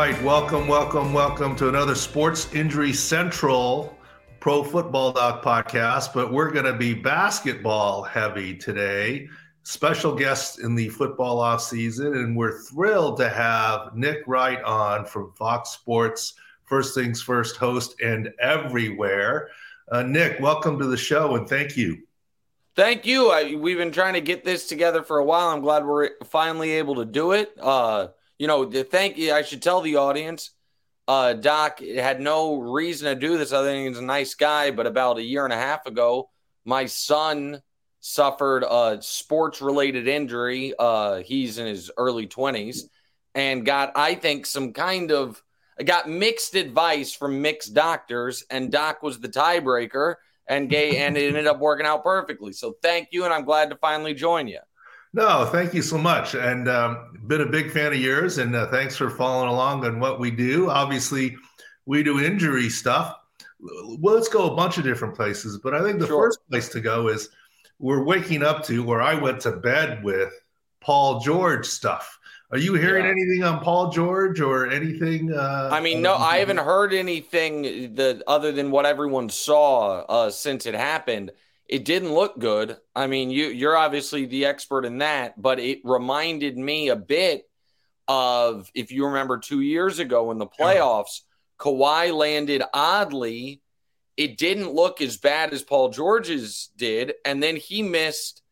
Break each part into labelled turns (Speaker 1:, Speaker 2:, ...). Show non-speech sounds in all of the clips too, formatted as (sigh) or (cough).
Speaker 1: right, welcome, welcome, welcome to another Sports Injury Central Pro Football Doc podcast. But we're going to be basketball heavy today. Special guest in the football off season, and we're thrilled to have Nick Wright on from Fox Sports, First Things First host and everywhere. Uh, Nick, welcome to the show, and thank you.
Speaker 2: Thank you. I, we've been trying to get this together for a while. I'm glad we're finally able to do it. Uh, you know, thank you. I should tell the audience, uh, Doc had no reason to do this other than he's a nice guy. But about a year and a half ago, my son suffered a sports related injury. Uh, he's in his early 20s and got, I think, some kind of got mixed advice from mixed doctors, and Doc was the tiebreaker, and gay, and it ended up working out perfectly. So thank you, and I'm glad to finally join you.
Speaker 1: No, thank you so much, and um, been a big fan of yours, and uh, thanks for following along on what we do. Obviously, we do injury stuff. Well, let's go a bunch of different places, but I think the sure. first place to go is we're waking up to where I went to bed with Paul George stuff. Are you hearing yeah. anything on Paul George or anything? Uh,
Speaker 2: I mean, no, I haven't heard anything that other than what everyone saw uh, since it happened it didn't look good. I mean, you you're obviously the expert in that, but it reminded me a bit of if you remember two years ago in the playoffs, Kawhi landed oddly. It didn't look as bad as Paul George's did, and then he missed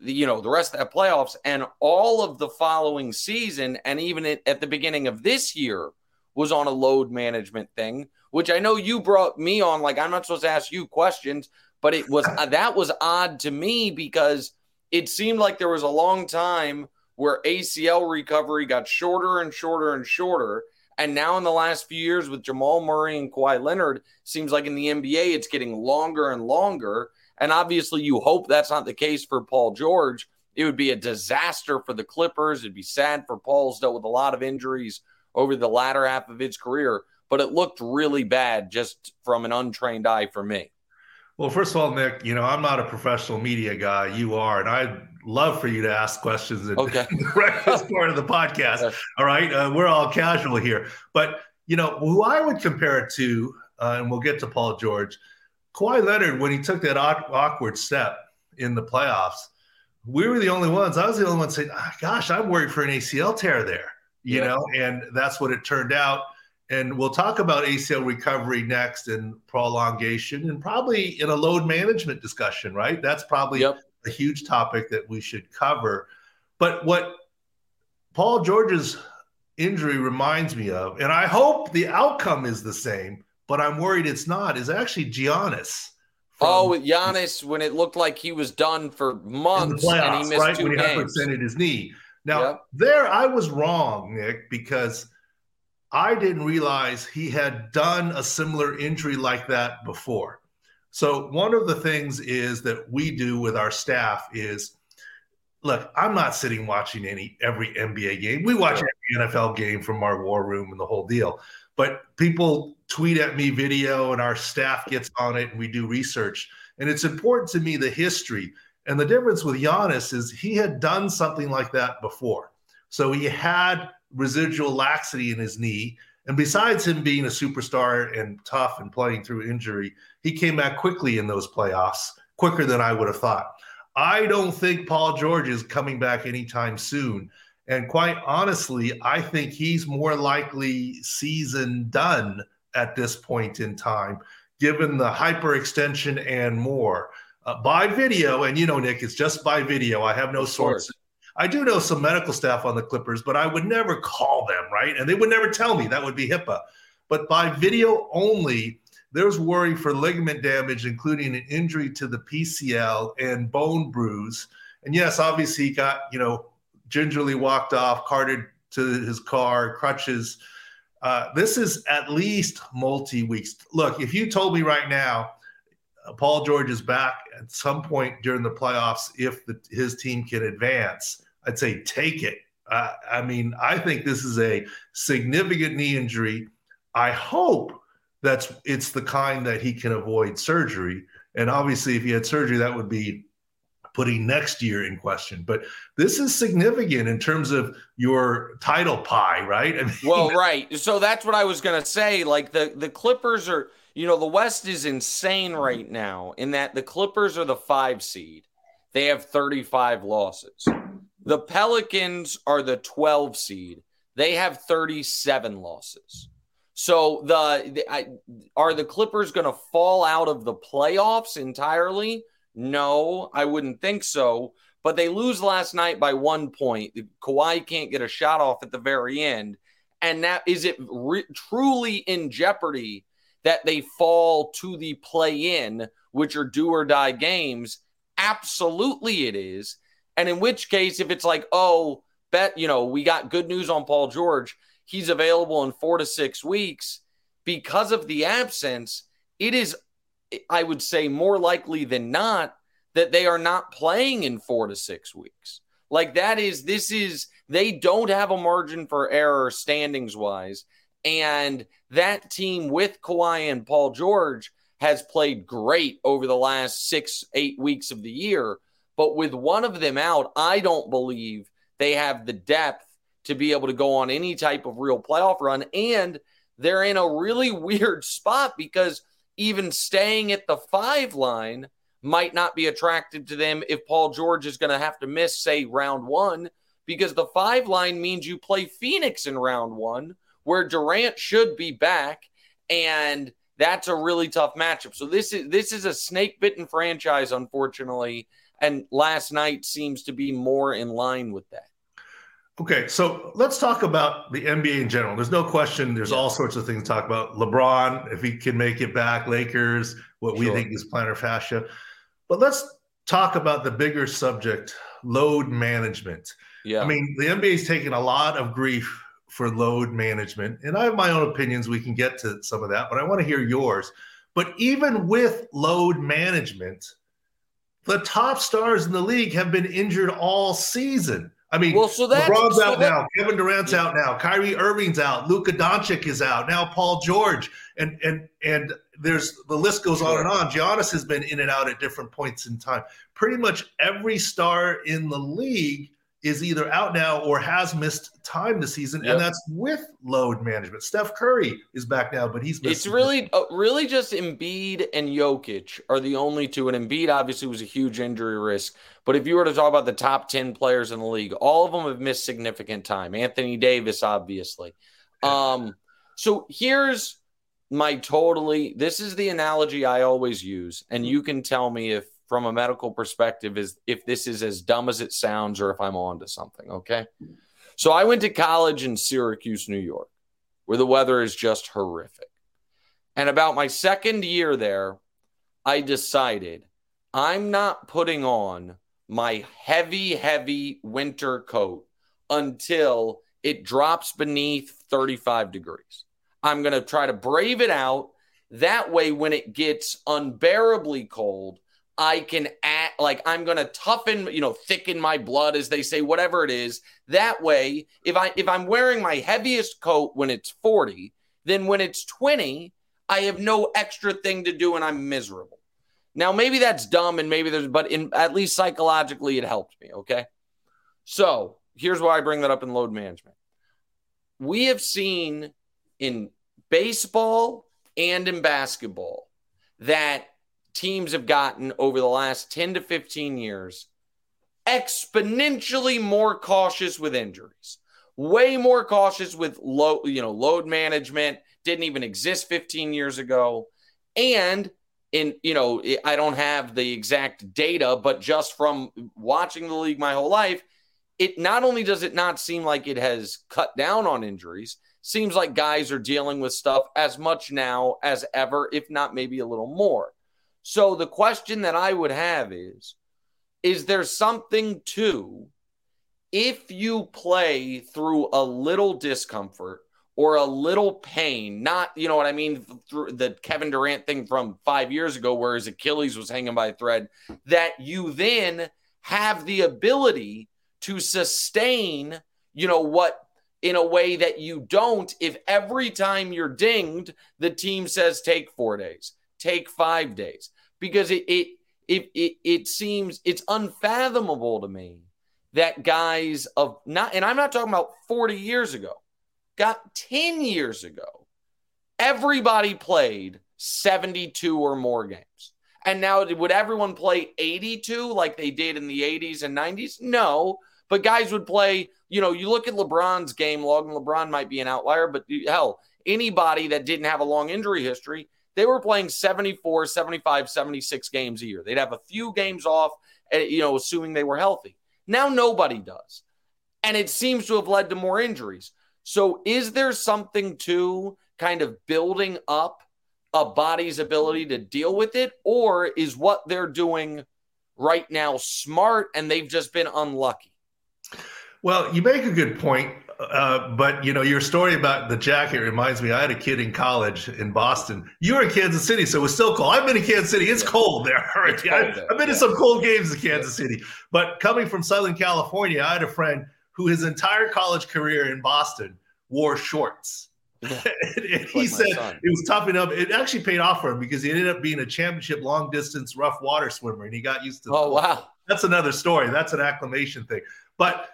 Speaker 2: the you know the rest of the playoffs and all of the following season, and even at the beginning of this year was on a load management thing, which I know you brought me on. Like I'm not supposed to ask you questions, but it was uh, that was odd to me because it seemed like there was a long time where ACL recovery got shorter and shorter and shorter. And now in the last few years with Jamal Murray and Kawhi Leonard, seems like in the NBA it's getting longer and longer. And obviously you hope that's not the case for Paul George. It would be a disaster for the Clippers. It'd be sad for Paul's dealt with a lot of injuries over the latter half of his career, but it looked really bad just from an untrained eye for me.
Speaker 1: Well, first of all, Nick, you know, I'm not a professional media guy. You are, and I'd love for you to ask questions in, okay. in (laughs) the (laughs) part of the podcast. All right. Uh, we're all casual here. But, you know, who I would compare it to, uh, and we'll get to Paul George, Kawhi Leonard, when he took that awkward step in the playoffs, we were the only ones. I was the only one saying, oh, gosh, I'm worried for an ACL tear there, you yeah. know, and that's what it turned out. And we'll talk about ACL recovery next and prolongation and probably in a load management discussion, right? That's probably yep. a huge topic that we should cover. But what Paul George's injury reminds me of, and I hope the outcome is the same, but I'm worried it's not, is actually Giannis.
Speaker 2: oh, with Giannis, when it looked like he was done for months playoffs, and he missed right? two when games.
Speaker 1: he his knee. Now, yep. there I was wrong, Nick, because – I didn't realize he had done a similar injury like that before. So one of the things is that we do with our staff is look, I'm not sitting watching any every NBA game. We watch every NFL game from our war room and the whole deal. But people tweet at me video and our staff gets on it and we do research. And it's important to me the history. And the difference with Giannis is he had done something like that before. So he had residual laxity in his knee. And besides him being a superstar and tough and playing through injury, he came back quickly in those playoffs, quicker than I would have thought. I don't think Paul George is coming back anytime soon. And quite honestly, I think he's more likely season done at this point in time, given the hyperextension and more. Uh, by video, and you know, Nick, it's just by video. I have no sources I do know some medical staff on the Clippers, but I would never call them, right? And they would never tell me that would be HIPAA. But by video only, there's worry for ligament damage, including an injury to the PCL and bone bruise. And yes, obviously, he got, you know, gingerly walked off, carted to his car, crutches. Uh, this is at least multi weeks. Look, if you told me right now, uh, Paul George is back at some point during the playoffs if the, his team can advance, I'd say take it. Uh, I mean, I think this is a significant knee injury. I hope that's it's the kind that he can avoid surgery. And obviously, if he had surgery, that would be putting next year in question. But this is significant in terms of your title pie, right? (laughs)
Speaker 2: I mean, well, right. So that's what I was going to say. Like the the Clippers are, you know, the West is insane right now in that the Clippers are the five seed. They have 35 losses. The Pelicans are the 12 seed. They have 37 losses. So the, the I, are the Clippers going to fall out of the playoffs entirely? No, I wouldn't think so. But they lose last night by one point. Kawhi can't get a shot off at the very end. And now, is it re- truly in jeopardy that they fall to the play in, which are do or die games? Absolutely, it is. And in which case, if it's like, oh, bet, you know, we got good news on Paul George he's available in four to six weeks because of the absence, it is, I would say, more likely than not that they are not playing in four to six weeks. Like that is, this is, they don't have a margin for error standings wise. And that team with Kawhi and Paul George has played great over the last six, eight weeks of the year. But with one of them out, I don't believe they have the depth to be able to go on any type of real playoff run. And they're in a really (laughs) weird spot because even staying at the five line might not be attractive to them if Paul George is going to have to miss, say, round one, because the five line means you play Phoenix in round one, where Durant should be back. And that's a really tough matchup. So this is this is a snake bitten franchise, unfortunately. And last night seems to be more in line with that.
Speaker 1: Okay, so let's talk about the NBA in general. There's no question. There's all sorts of things to talk about. LeBron, if he can make it back, Lakers, what we think is plantar fascia. But let's talk about the bigger subject, load management. Yeah. I mean, the NBA is taking a lot of grief for load management, and I have my own opinions. We can get to some of that, but I want to hear yours. But even with load management, the top stars in the league have been injured all season. I mean, well, so that, LeBron's so out that, now, Kevin Durant's yeah. out now, Kyrie Irving's out, Luka Doncic is out, now Paul George, and and and there's the list goes on and on. Giannis has been in and out at different points in time. Pretty much every star in the league is either out now or has missed time this season, yep. and that's with load management. Steph Curry is back now, but he's
Speaker 2: it's really, uh, really just Embiid and Jokic are the only two, and Embiid obviously was a huge injury risk. But if you were to talk about the top ten players in the league, all of them have missed significant time. Anthony Davis, obviously. Um, so here's my totally. This is the analogy I always use, and you can tell me if from a medical perspective is if this is as dumb as it sounds or if I'm on to something. Okay. So I went to college in Syracuse, New York, where the weather is just horrific. And about my second year there, I decided I'm not putting on my heavy, heavy winter coat until it drops beneath 35 degrees. I'm going to try to brave it out. That way, when it gets unbearably cold, I can add, like, I'm going to toughen, you know, thicken my blood, as they say, whatever it is. That way, if I if I'm wearing my heaviest coat when it's 40, then when it's 20, I have no extra thing to do and I'm miserable. Now, maybe that's dumb, and maybe there's, but in at least psychologically, it helped me. Okay, so here's why I bring that up in load management. We have seen in baseball and in basketball that teams have gotten over the last 10 to 15 years exponentially more cautious with injuries way more cautious with low you know load management didn't even exist 15 years ago. And in you know i don't have the exact data but just from watching the league my whole life it not only does it not seem like it has cut down on injuries seems like guys are dealing with stuff as much now as ever if not maybe a little more so the question that I would have is is there something to if you play through a little discomfort or a little pain, not, you know what I mean, through the Kevin Durant thing from five years ago, where his Achilles was hanging by a thread, that you then have the ability to sustain, you know, what in a way that you don't if every time you're dinged, the team says take four days, take five days because it, it it, it, it seems it's unfathomable to me that guys of not, and I'm not talking about 40 years ago, got 10 years ago, everybody played 72 or more games. And now, would everyone play 82 like they did in the 80s and 90s? No, but guys would play. You know, you look at LeBron's game log, and LeBron might be an outlier, but hell, anybody that didn't have a long injury history, they were playing 74, 75, 76 games a year. They'd have a few games off, eh, you know, assuming they were healthy. Now nobody does. And it seems to have led to more injuries. So is there something to kind of building up a body's ability to deal with it? Or is what they're doing right now smart and they've just been unlucky?
Speaker 1: Well, you make a good point. Uh, but you know, your story about the jacket reminds me. I had a kid in college in Boston. You were in Kansas City, so it was still cold. I've been in Kansas City. It's yeah. cold there. Right? Cold I've, there. I've, been yeah. in some cold games in Kansas yeah. City. But coming from Southern California, I had a friend who his entire college career in Boston wore shorts. (laughs) and, and he like said it was tough enough. It actually paid off for him because he ended up being a championship long distance rough water swimmer, and he got used to.
Speaker 2: Oh wow,
Speaker 1: that's another story. That's an acclimation thing. But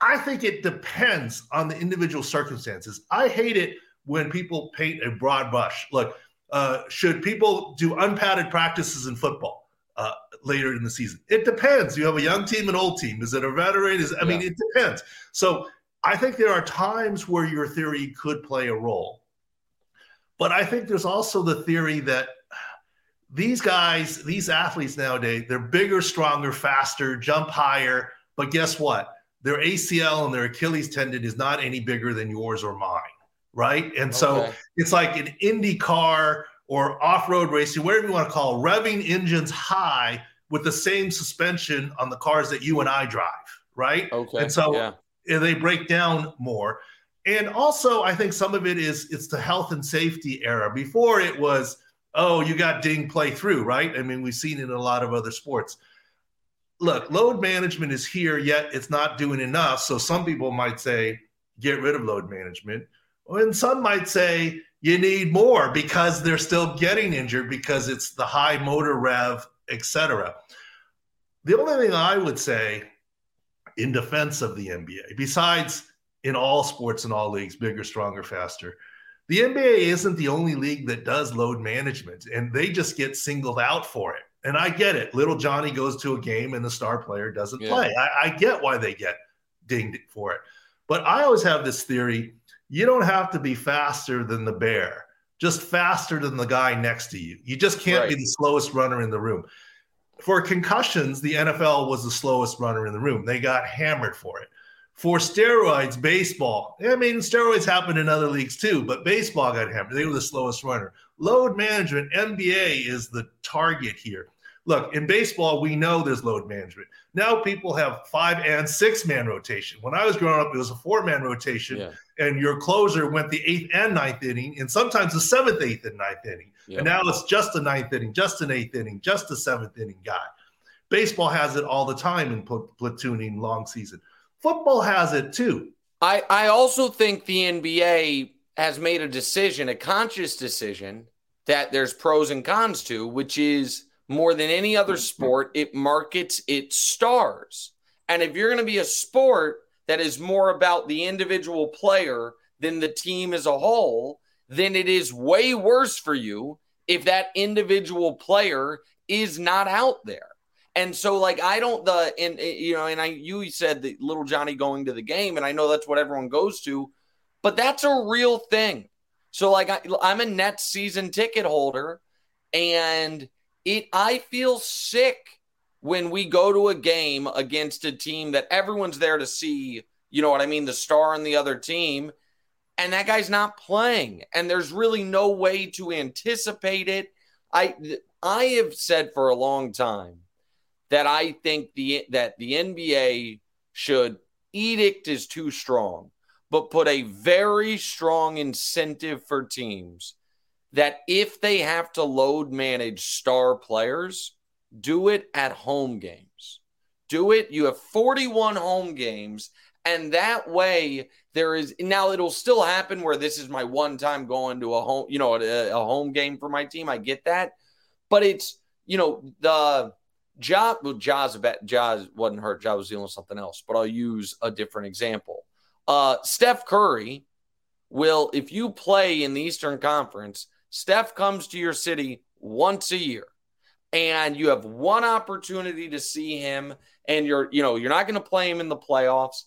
Speaker 1: I think it depends on the individual circumstances. I hate it when people paint a broad brush. Look, uh, should people do unpadded practices in football uh, later in the season? It depends. You have a young team, an old team. Is it a veteran? Is I yeah. mean, it depends. So I think there are times where your theory could play a role, but I think there's also the theory that these guys, these athletes nowadays, they're bigger, stronger, faster, jump higher. But guess what? Their ACL and their Achilles tendon is not any bigger than yours or mine, right? And so it's like an Indy car or off-road racing, whatever you want to call it, revving engines high with the same suspension on the cars that you and I drive, right?
Speaker 2: Okay.
Speaker 1: And so yeah. they break down more. And also, I think some of it is it's the health and safety era. Before it was, oh, you got ding, play through, right? I mean, we've seen it in a lot of other sports look, load management is here, yet it's not doing enough. So some people might say, get rid of load management. And some might say you need more because they're still getting injured because it's the high motor rev, etc. The only thing I would say in defense of the NBA, besides in all sports and all leagues, bigger, stronger, faster, the NBA isn't the only league that does load management, and they just get singled out for it. And I get it. Little Johnny goes to a game and the star player doesn't yeah. play. I, I get why they get dinged for it. But I always have this theory you don't have to be faster than the bear, just faster than the guy next to you. You just can't right. be the slowest runner in the room. For concussions, the NFL was the slowest runner in the room. They got hammered for it. For steroids, baseball, I mean, steroids happen in other leagues too, but baseball got hammered. They were the slowest runner. Load management, NBA is the target here look, in baseball, we know there's load management. Now people have five and six man rotation. When I was growing up, it was a four man rotation, yeah. and your closer went the eighth and ninth inning, and sometimes the seventh, eighth, and ninth inning. And now it's just a ninth inning, just an eighth inning, just a seventh inning guy. Baseball has it all the time in pl- platooning long season. Football has it too.
Speaker 2: I, I also think the NBA has made a decision, a conscious decision, that there's pros and cons to, which is more than any other sport, it markets its stars. And if you're going to be a sport that is more about the individual player than the team as a whole, then it is way worse for you if that individual player is not out there. And so, like, I don't the and eh, you know, and I you said that little Johnny going to the game, and I know that's what everyone goes to, but that's a real thing. So, like, I, I'm a net season ticket holder, and it I feel sick when we go to a game against a team that everyone's there to see, you know what I mean, the star on the other team, and that guy's not playing, and there's really no way to anticipate it. I I have said for a long time that I think the that the NBA should edict is too strong, but put a very strong incentive for teams that if they have to load manage star players, do it at home games. Do it. You have 41 home games. And that way, there is now it'll still happen where this is my one time going to a home, you know, a, a home game for my team. I get that. But it's you know, the job, well, Jaws, Jaws wasn't hurt. Jaws was dealing with something else, but I'll use a different example. Uh, Steph Curry will, if you play in the Eastern Conference, Steph comes to your city once a year and you have one opportunity to see him and you're you know you're not going to play him in the playoffs.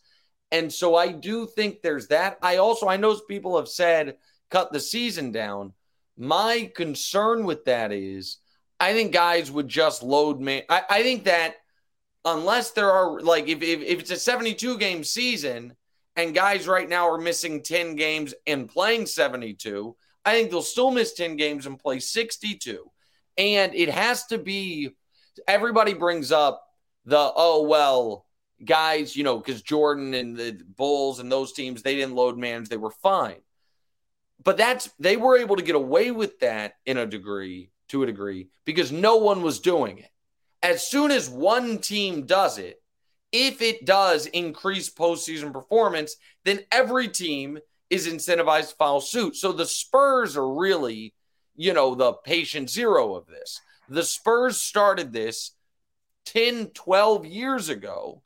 Speaker 2: And so i do think there's that. I also i know people have said cut the season down. My concern with that is i think guys would just load me. I, I think that unless there are like if, if, if it's a 72 game season and guys right now are missing 10 games and playing 72 i think they'll still miss 10 games and play 62 and it has to be everybody brings up the oh well guys you know because jordan and the bulls and those teams they didn't load manage they were fine. But that's they were able to get away with that in a degree to a degree because no one was doing it. As soon as one team does it if it does increase postseason performance then every team is incentivized to follow suit so the spurs are really you know, the patient zero of this. The Spurs started this 10, 12 years ago.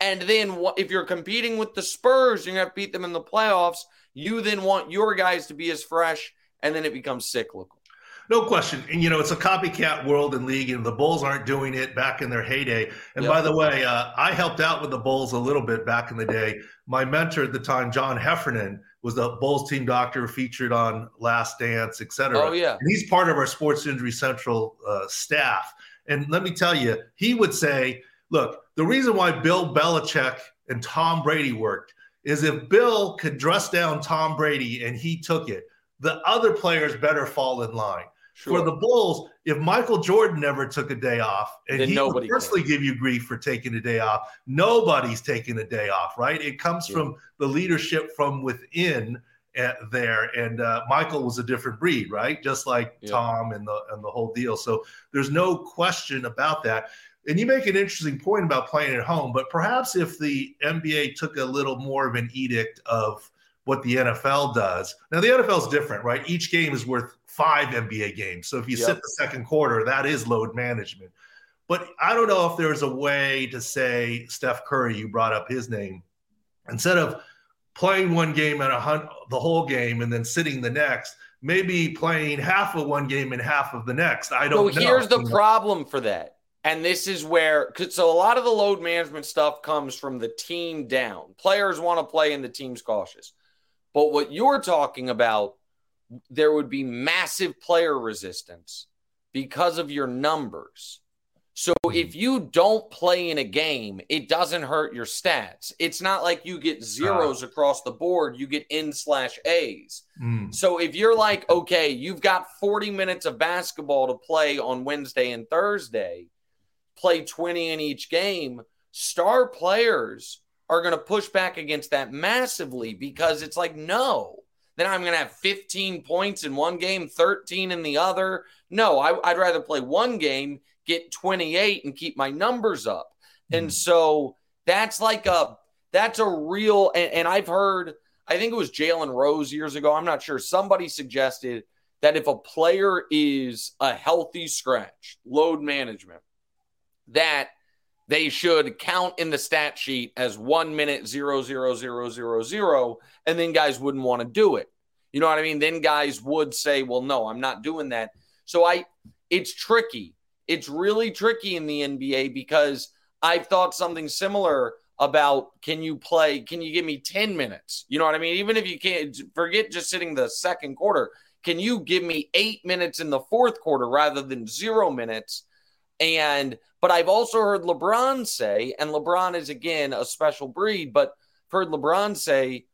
Speaker 2: And then if you're competing with the Spurs, you're going to beat them in the playoffs. You then want your guys to be as fresh, and then it becomes cyclical.
Speaker 1: No question. And, you know, it's a copycat world and league, and the Bulls aren't doing it back in their heyday. And yep. by the way, uh, I helped out with the Bulls a little bit back in the day. My mentor at the time, John Hefferon, was the Bulls team doctor featured on Last Dance, et cetera.
Speaker 2: Oh, yeah.
Speaker 1: And he's part of our Sports Injury Central uh, staff. And let me tell you, he would say, look, the reason why Bill Belichick and Tom Brady worked is if Bill could dress down Tom Brady and he took it, the other players better fall in line. Sure. For the Bulls, if Michael Jordan never took a day off, and then he would personally can. give you grief for taking a day off, nobody's taking a day off, right? It comes yeah. from the leadership from within uh, there, and uh, Michael was a different breed, right? Just like yeah. Tom and the and the whole deal. So there's no question about that. And you make an interesting point about playing at home, but perhaps if the NBA took a little more of an edict of what the NFL does. Now the NFL is different, right? Each game is worth five NBA games. So if you yep. sit the second quarter, that is load management. But I don't know if there's a way to say Steph Curry, you brought up his name, instead of playing one game and a hunt the whole game and then sitting the next, maybe playing half of one game and half of the next. I don't
Speaker 2: so know. here's the problem for that. And this is where, so a lot of the load management stuff comes from the team down. Players want to play and the team's cautious. But what you're talking about, there would be massive player resistance because of your numbers. So hmm. if you don't play in a game, it doesn't hurt your stats. It's not like you get zeros uh, across the board, you get N slash A's. Mm. So if you're like, okay, you've got 40 minutes of basketball to play on Wednesday and Thursday, play 20 in each game, star players are going to push back against that massively because it's like, no, then I'm going to have 15 points in one game, 13 in the other. No, I, would rather play one game, get 28, and keep my numbers up. Mm. And so that's like a that's a real and, and I've heard I think it was Jalen Rose years ago. I'm not sure. Somebody suggested that if a player is a healthy scratch, load management, that they should count in the stat sheet as one minute zero zero zero zero zero, and then guys wouldn't want to do it. You know what I mean? Then guys would say, "Well, no, I'm not doing that." So I, it's tricky. It's really tricky in the NBA because I've thought something similar about can you play? Can you give me ten minutes? You know what I mean? Even if you can't, forget just sitting the second quarter. Can you give me eight minutes in the fourth quarter rather than zero minutes? And but I've also heard LeBron say, and LeBron is again a special breed, but heard LeBron say,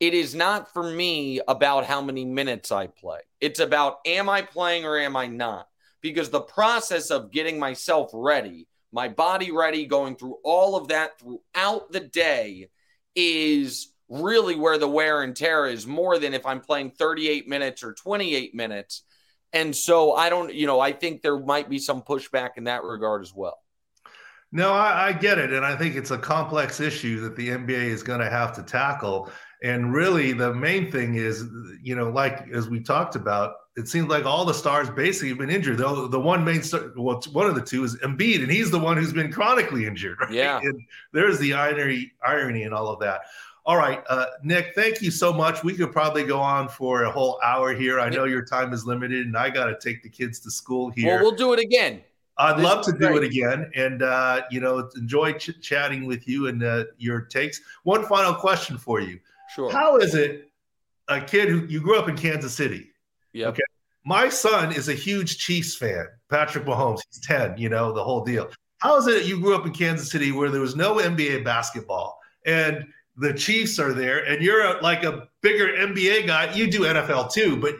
Speaker 2: it is not for me about how many minutes I play. It's about am I playing or am I not? Because the process of getting myself ready, my body ready, going through all of that throughout the day is really where the wear and tear is more than if I'm playing 38 minutes or 28 minutes. And so I don't, you know, I think there might be some pushback in that regard as well.
Speaker 1: No, I, I, get it. And I think it's a complex issue that the NBA is going to have to tackle. And really, the main thing is, you know, like as we talked about, it seems like all the stars basically have been injured. Though the one main star, well, one of the two is Embiid, and he's the one who's been chronically injured. Right?
Speaker 2: Yeah.
Speaker 1: And there's the irony, irony in all of that. All right, uh, Nick, thank you so much. We could probably go on for a whole hour here. I know your time is limited, and I got to take the kids to school here.
Speaker 2: Well, we'll do it again.
Speaker 1: I'd this love to do it again, and uh, you know, enjoy ch- chatting with you and uh, your takes. One final question for you:
Speaker 2: Sure.
Speaker 1: How is it a kid who you grew up in Kansas City?
Speaker 2: Yeah. Okay.
Speaker 1: My son is a huge Chiefs fan. Patrick Mahomes. He's ten. You know the whole deal. How is it you grew up in Kansas City where there was no NBA basketball and the Chiefs are there, and you're a, like a bigger NBA guy. You do NFL too, but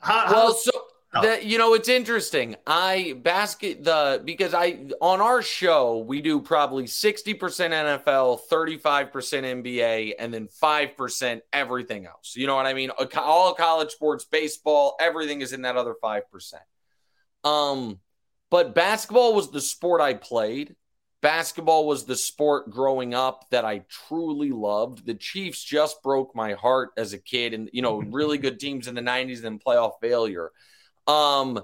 Speaker 1: how,
Speaker 2: well, so the, you know it's interesting. I basket the because I on our show we do probably sixty percent NFL, thirty five percent NBA, and then five percent everything else. You know what I mean? All college sports, baseball, everything is in that other five percent. Um, but basketball was the sport I played basketball was the sport growing up that I truly loved. The Chiefs just broke my heart as a kid and you know, (laughs) really good teams in the 90s and playoff failure. Um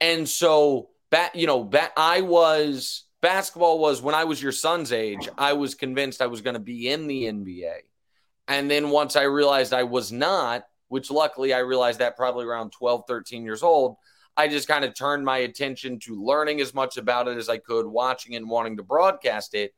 Speaker 2: and so bat you know, bat, I was basketball was when I was your son's age, I was convinced I was going to be in the NBA. And then once I realized I was not, which luckily I realized that probably around 12, 13 years old, I just kind of turned my attention to learning as much about it as I could, watching and wanting to broadcast it.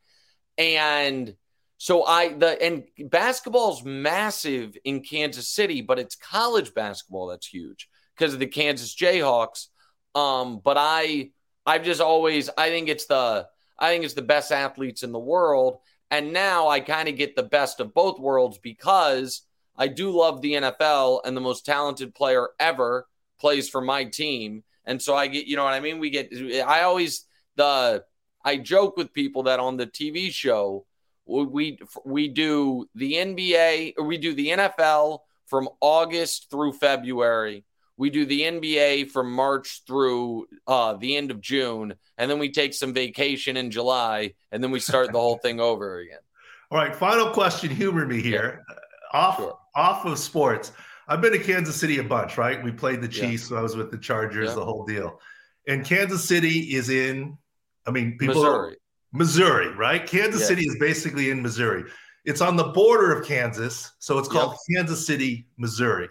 Speaker 2: And so I the and basketball's massive in Kansas City, but it's college basketball that's huge because of the Kansas Jayhawks. Um, but I I've just always I think it's the I think it's the best athletes in the world. And now I kind of get the best of both worlds because I do love the NFL and the most talented player ever plays for my team. And so I get, you know what I mean? We get, I always, the, I joke with people that on the TV show, we, we do the NBA, or we do the NFL from August through February. We do the NBA from March through uh, the end of June, and then we take some vacation in July, and then we start the whole (laughs) thing over again.
Speaker 1: All right, final question. Humor me here. Yeah. Off sure. off of sports. I've been to Kansas City a bunch, right? We played the Chiefs, yeah. so I was with the Chargers, yeah. the whole deal. And Kansas City is in, I mean, people
Speaker 2: Missouri,
Speaker 1: Missouri, right? Kansas City is basically in Missouri. It's on the border of Kansas, so it's called yep. Kansas City, Missouri.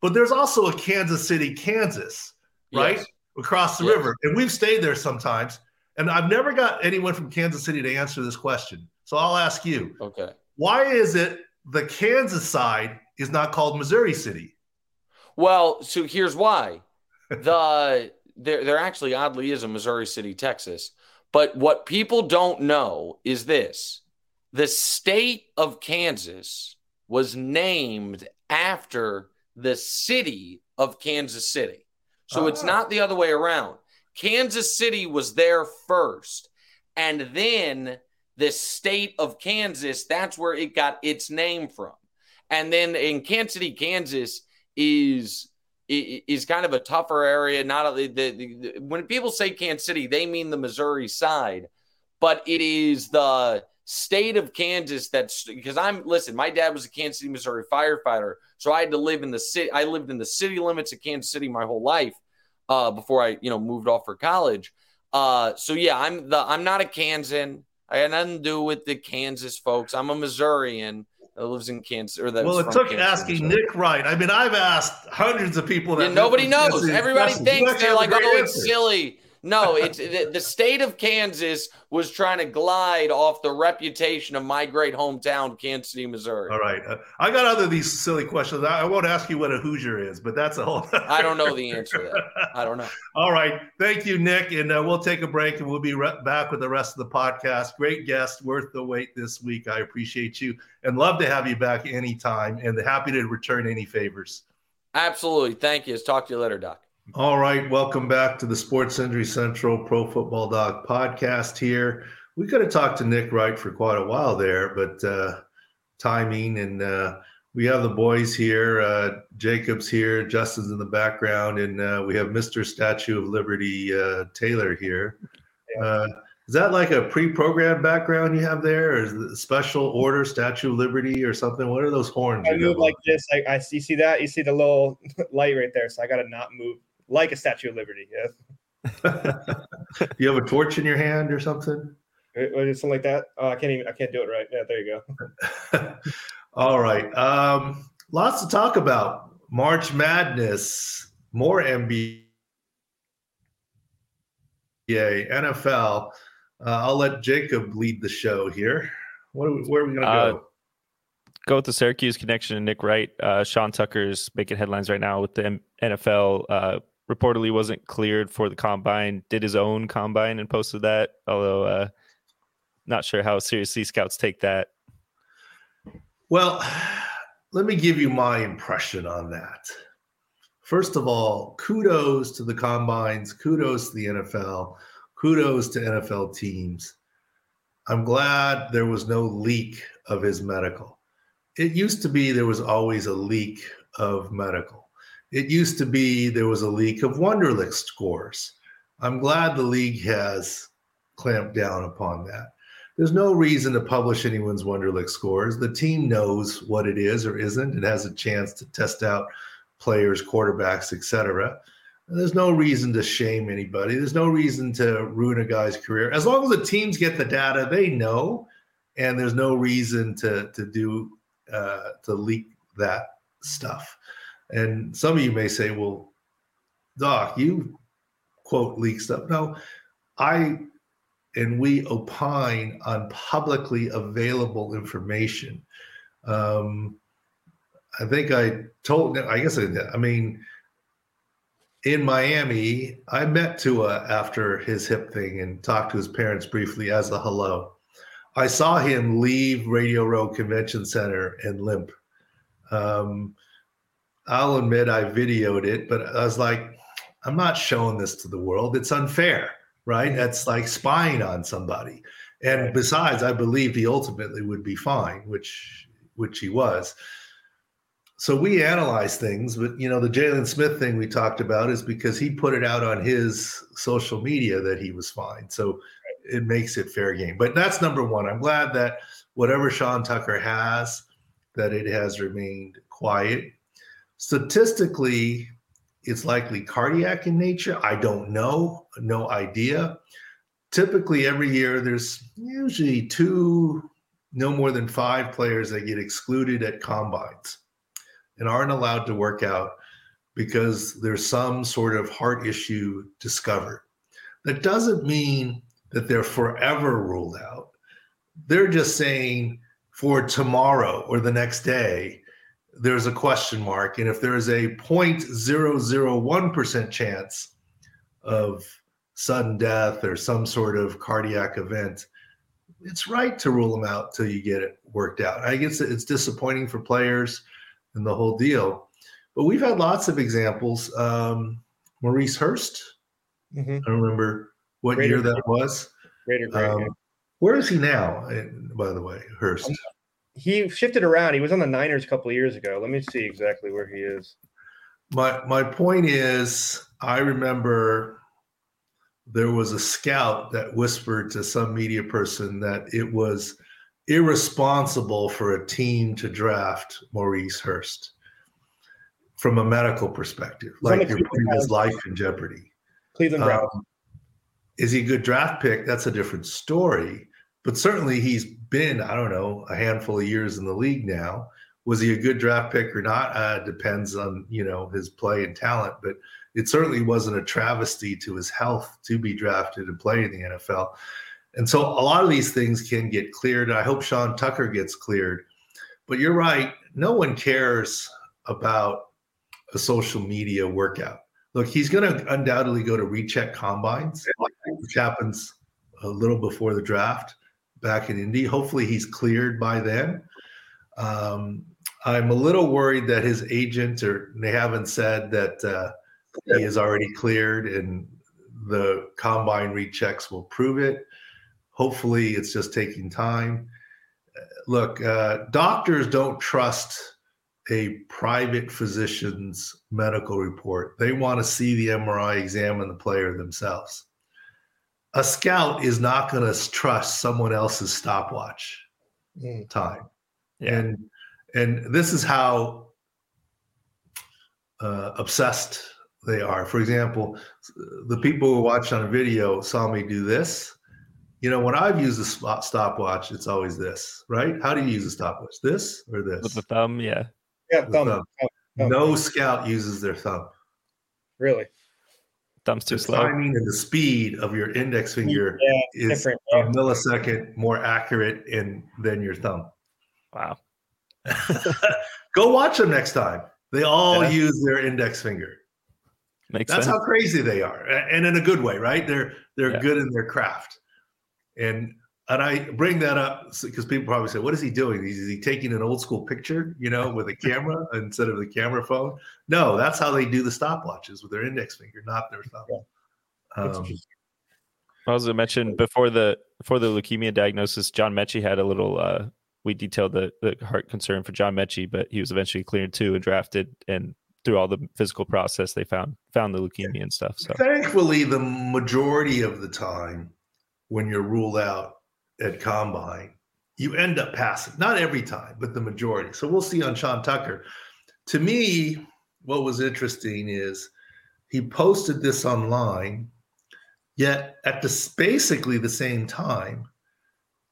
Speaker 1: But there's also a Kansas City, Kansas, right? Yes. Across the yes. river. And we've stayed there sometimes. And I've never got anyone from Kansas City to answer this question. So I'll ask you.
Speaker 2: Okay.
Speaker 1: Why is it the Kansas side is not called Missouri City.
Speaker 2: Well, so here's why. The (laughs) there there actually oddly is a Missouri City, Texas. But what people don't know is this. The state of Kansas was named after the city of Kansas City. So it's ah. not the other way around. Kansas City was there first. And then the state of Kansas, that's where it got its name from. And then in Kansas City, Kansas is is kind of a tougher area. Not the, the, the, when people say Kansas City, they mean the Missouri side, but it is the state of Kansas that's because I'm listen. My dad was a Kansas City, Missouri firefighter, so I had to live in the city. I lived in the city limits of Kansas City my whole life uh, before I you know moved off for college. Uh, so yeah, I'm the I'm not a Kansan. I had nothing to do with the Kansas folks. I'm a Missourian that lives in Kansas. Or that
Speaker 1: well, it took Kansas, asking Nick Wright. I mean, I've asked hundreds of people that
Speaker 2: yeah, nobody knows. Everybody thinks they're like, oh, it's silly. No, it's the, state of Kansas was trying to glide off the reputation of my great hometown, Kansas City, Missouri.
Speaker 1: All right, uh, I got other these silly questions. I, I, won't ask you what a Hoosier is, but that's a whole. (laughs)
Speaker 2: I don't know the answer to that. I don't know. (laughs)
Speaker 1: All right, thank you, Nick, and uh, we'll take a break and we'll be re- back with the rest of the podcast. Great guest, worth the wait this week. I appreciate you and love to have you back anytime, and happy to return any favors.
Speaker 2: Absolutely, thank you. Let's talk to you later, Doc.
Speaker 1: All right, welcome back to the Sports Injury Central Pro Football Doc podcast here. We could have talked to Nick Wright for quite a while there, but uh, timing and uh, we have the boys here. Uh, Jacob's here, Justin's in the background, and uh, we have Mr. Statue of Liberty uh, Taylor here. Uh, Is that like a pre-programmed background you have there, or is it special order, Statue of Liberty, or something? What are those horns?
Speaker 3: I move like this. I, I see, see that. You see the little (laughs) light right there. So I got to not move like a Statue of Liberty.
Speaker 1: Yeah. (laughs) you have a torch in your hand or something?
Speaker 3: Something like that. Oh, I can't even. I can't do it right. Yeah, there you
Speaker 1: go. (laughs) (laughs) All right. Um, lots to talk about. March Madness, more NBA, Yay, NFL. Uh, I'll let Jacob lead the show here. What are we, where are we going to go? Uh,
Speaker 4: go with the Syracuse connection and Nick Wright. Uh, Sean Tucker's making headlines right now with the M- NFL. Reportedly wasn't cleared for the combine. Did his own combine and posted that. Although uh, not sure how seriously scouts take that.
Speaker 1: Well, (sighs) let me give you my impression on that. First of all, kudos to the combines. Kudos to the NFL kudos to NFL teams. I'm glad there was no leak of his medical. It used to be there was always a leak of medical. It used to be there was a leak of Wonderlic scores. I'm glad the league has clamped down upon that. There's no reason to publish anyone's Wonderlic scores. The team knows what it is or isn't. It has a chance to test out players, quarterbacks, etc. There's no reason to shame anybody. There's no reason to ruin a guy's career. As long as the teams get the data, they know, and there's no reason to to do uh, to leak that stuff. And some of you may say, "Well, Doc, you quote leak stuff." No, I and we opine on publicly available information. Um, I think I told. I guess I, I mean in Miami, I met Tua after his hip thing and talked to his parents briefly as a hello. I saw him leave Radio Row Convention Center and limp. Um, I'll admit I videoed it, but I was like, I'm not showing this to the world. It's unfair, right? Mm-hmm. That's like spying on somebody. And besides, I believe he ultimately would be fine, which which he was so we analyze things, but you know, the Jalen Smith thing we talked about is because he put it out on his social media that he was fine. So it makes it fair game. But that's number one. I'm glad that whatever Sean Tucker has, that it has remained quiet. Statistically, it's likely cardiac in nature. I don't know, no idea. Typically, every year there's usually two, no more than five players that get excluded at combines and aren't allowed to work out because there's some sort of heart issue discovered. That doesn't mean that they're forever ruled out. They're just saying for tomorrow or the next day, there's a question mark. And if there is a 0.001% chance of sudden death or some sort of cardiac event, it's right to rule them out till you get it worked out. I guess it's disappointing for players and the whole deal. But we've had lots of examples. Um, Maurice Hurst, mm-hmm. I remember what Greater year that was. Greater um, where is he now, by the way, Hurst? Um,
Speaker 3: he shifted around. He was on the Niners a couple of years ago. Let me see exactly where he is.
Speaker 1: My my point is, I remember there was a scout that whispered to some media person that it was irresponsible for a team to draft Maurice Hurst from a medical perspective. Like you're putting his life in jeopardy.
Speaker 3: Cleveland Browns. Um,
Speaker 1: is he a good draft pick? That's a different story. But certainly he's been, I don't know, a handful of years in the league now. Was he a good draft pick or not? Uh, depends on, you know, his play and talent. But it certainly wasn't a travesty to his health to be drafted and play in the NFL. And so a lot of these things can get cleared. I hope Sean Tucker gets cleared. But you're right. No one cares about a social media workout. Look, he's going to undoubtedly go to recheck combines, which happens a little before the draft back in Indy. Hopefully, he's cleared by then. Um, I'm a little worried that his agent, or they haven't said that uh, he is already cleared and the combine rechecks will prove it. Hopefully, it's just taking time. Look, uh, doctors don't trust a private physician's medical report. They want to see the MRI, examine the player themselves. A scout is not going to trust someone else's stopwatch mm. time. Yeah. And and this is how uh, obsessed they are. For example, the people who watched on a video saw me do this. You know, when I've used a stopwatch, it's always this, right? How do you use a stopwatch? This or this?
Speaker 4: With the thumb, yeah.
Speaker 3: Yeah, thumb.
Speaker 1: thumb. thumb. No scout uses their thumb.
Speaker 3: Really?
Speaker 4: Thumb's too
Speaker 1: the
Speaker 4: slow.
Speaker 1: timing and the speed of your index finger yeah, is a millisecond more accurate in than your thumb.
Speaker 4: Wow. (laughs)
Speaker 1: Go watch them next time. They all yeah. use their index finger.
Speaker 4: Makes
Speaker 1: That's
Speaker 4: sense.
Speaker 1: how crazy they are, and in a good way, right? They're they're yeah. good in their craft, and and I bring that up because people probably say, "What is he doing? Is he taking an old school picture, you know, with a camera (laughs) instead of the camera phone?" No, that's how they do the stopwatches with their index finger, not their thumb. Yeah. Um,
Speaker 4: I was mentioned before the before the leukemia diagnosis, John Metchie had a little. Uh, we detailed the, the heart concern for John Metchie, but he was eventually cleared too and drafted. And through all the physical process, they found found the leukemia and stuff. So
Speaker 1: thankfully, the majority of the time, when you're ruled out at combine, you end up passing. Not every time, but the majority. So we'll see on Sean Tucker. To me, what was interesting is he posted this online, yet at the basically the same time,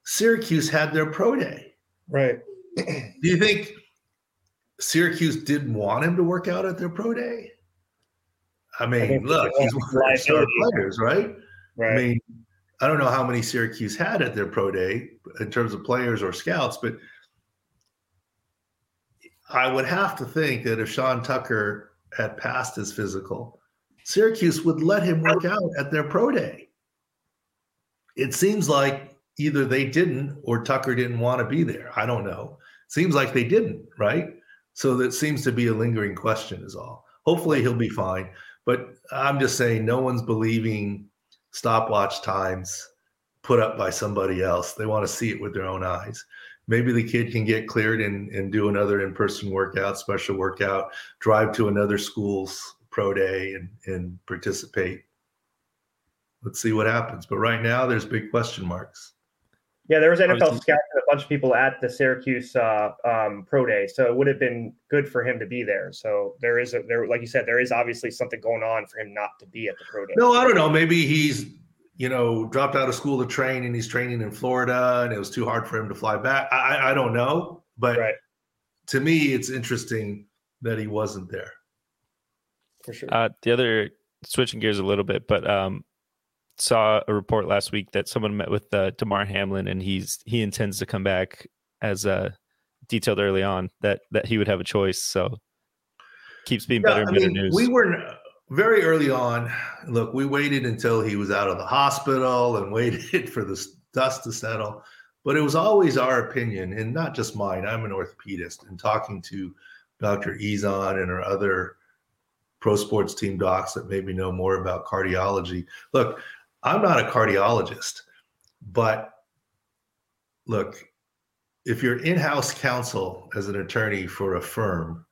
Speaker 1: Syracuse had their pro day.
Speaker 3: Right.
Speaker 1: Do you think Syracuse didn't want him to work out at their pro day? I mean, I look, he's one of their star players, right?
Speaker 3: Right.
Speaker 1: I mean, I don't know how many Syracuse had at their pro day in terms of players or scouts, but I would have to think that if Sean Tucker had passed his physical, Syracuse would let him work out at their pro day. It seems like either they didn't or Tucker didn't want to be there. I don't know. Seems like they didn't, right? So that seems to be a lingering question, is all. Hopefully he'll be fine. But I'm just saying, no one's believing stopwatch times put up by somebody else. They want to see it with their own eyes. Maybe the kid can get cleared and, and do another in person workout, special workout, drive to another school's pro day and, and participate. Let's see what happens. But right now, there's big question marks.
Speaker 3: Yeah, there was NFL scouts and a bunch of people at the Syracuse uh, um, pro day, so it would have been good for him to be there. So there is a there, like you said, there is obviously something going on for him not to be at the pro day.
Speaker 1: No, I don't know. Maybe he's you know dropped out of school to train and he's training in Florida, and it was too hard for him to fly back. I I don't know, but right. to me, it's interesting that he wasn't there.
Speaker 3: For sure.
Speaker 4: Uh, the other switching gears a little bit, but um, saw a report last week that someone met with uh, Damar Hamlin, and he's he intends to come back as uh, detailed early on that that he would have a choice. So keeps being yeah, better and better mean, news.
Speaker 1: We were very early on. Look, we waited until he was out of the hospital and (laughs) waited for the dust to settle. But it was always our opinion, and not just mine. I'm an orthopedist, and talking to Dr. Ezon and our other pro sports team docs that maybe know more about cardiology. Look, I'm not a cardiologist, but look, if you're in-house counsel as an attorney for a firm,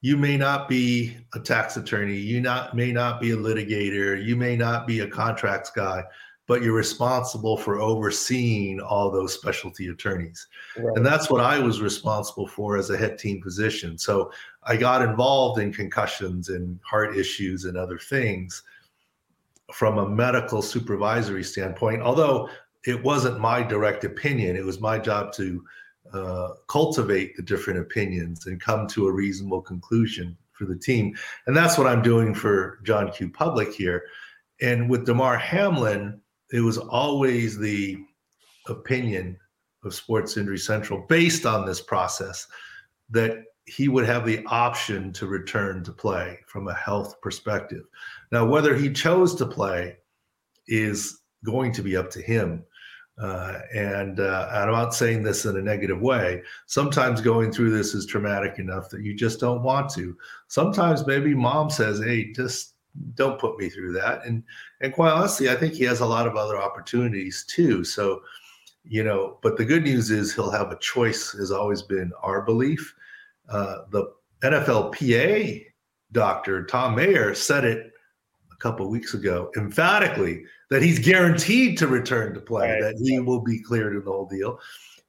Speaker 1: you may not be a tax attorney, you not may not be a litigator, you may not be a contracts guy, but you're responsible for overseeing all those specialty attorneys. Right. And that's what I was responsible for as a head team position. So I got involved in concussions and heart issues and other things from a medical supervisory standpoint, although it wasn't my direct opinion, it was my job to uh, cultivate the different opinions and come to a reasonable conclusion for the team. And that's what I'm doing for John Q. Public here. And with Damar Hamlin, it was always the opinion of Sports Injury Central based on this process that he would have the option to return to play from a health perspective. Now, whether he chose to play is going to be up to him. Uh, and uh, I'm not saying this in a negative way. Sometimes going through this is traumatic enough that you just don't want to. Sometimes maybe mom says, "Hey, just don't put me through that." And and quite honestly, I think he has a lot of other opportunities too. So, you know, but the good news is he'll have a choice. Has always been our belief. Uh, the NFLPA doctor Thom Mayer said it couple weeks ago emphatically that he's guaranteed to return to play, right. that he will be cleared in the whole deal.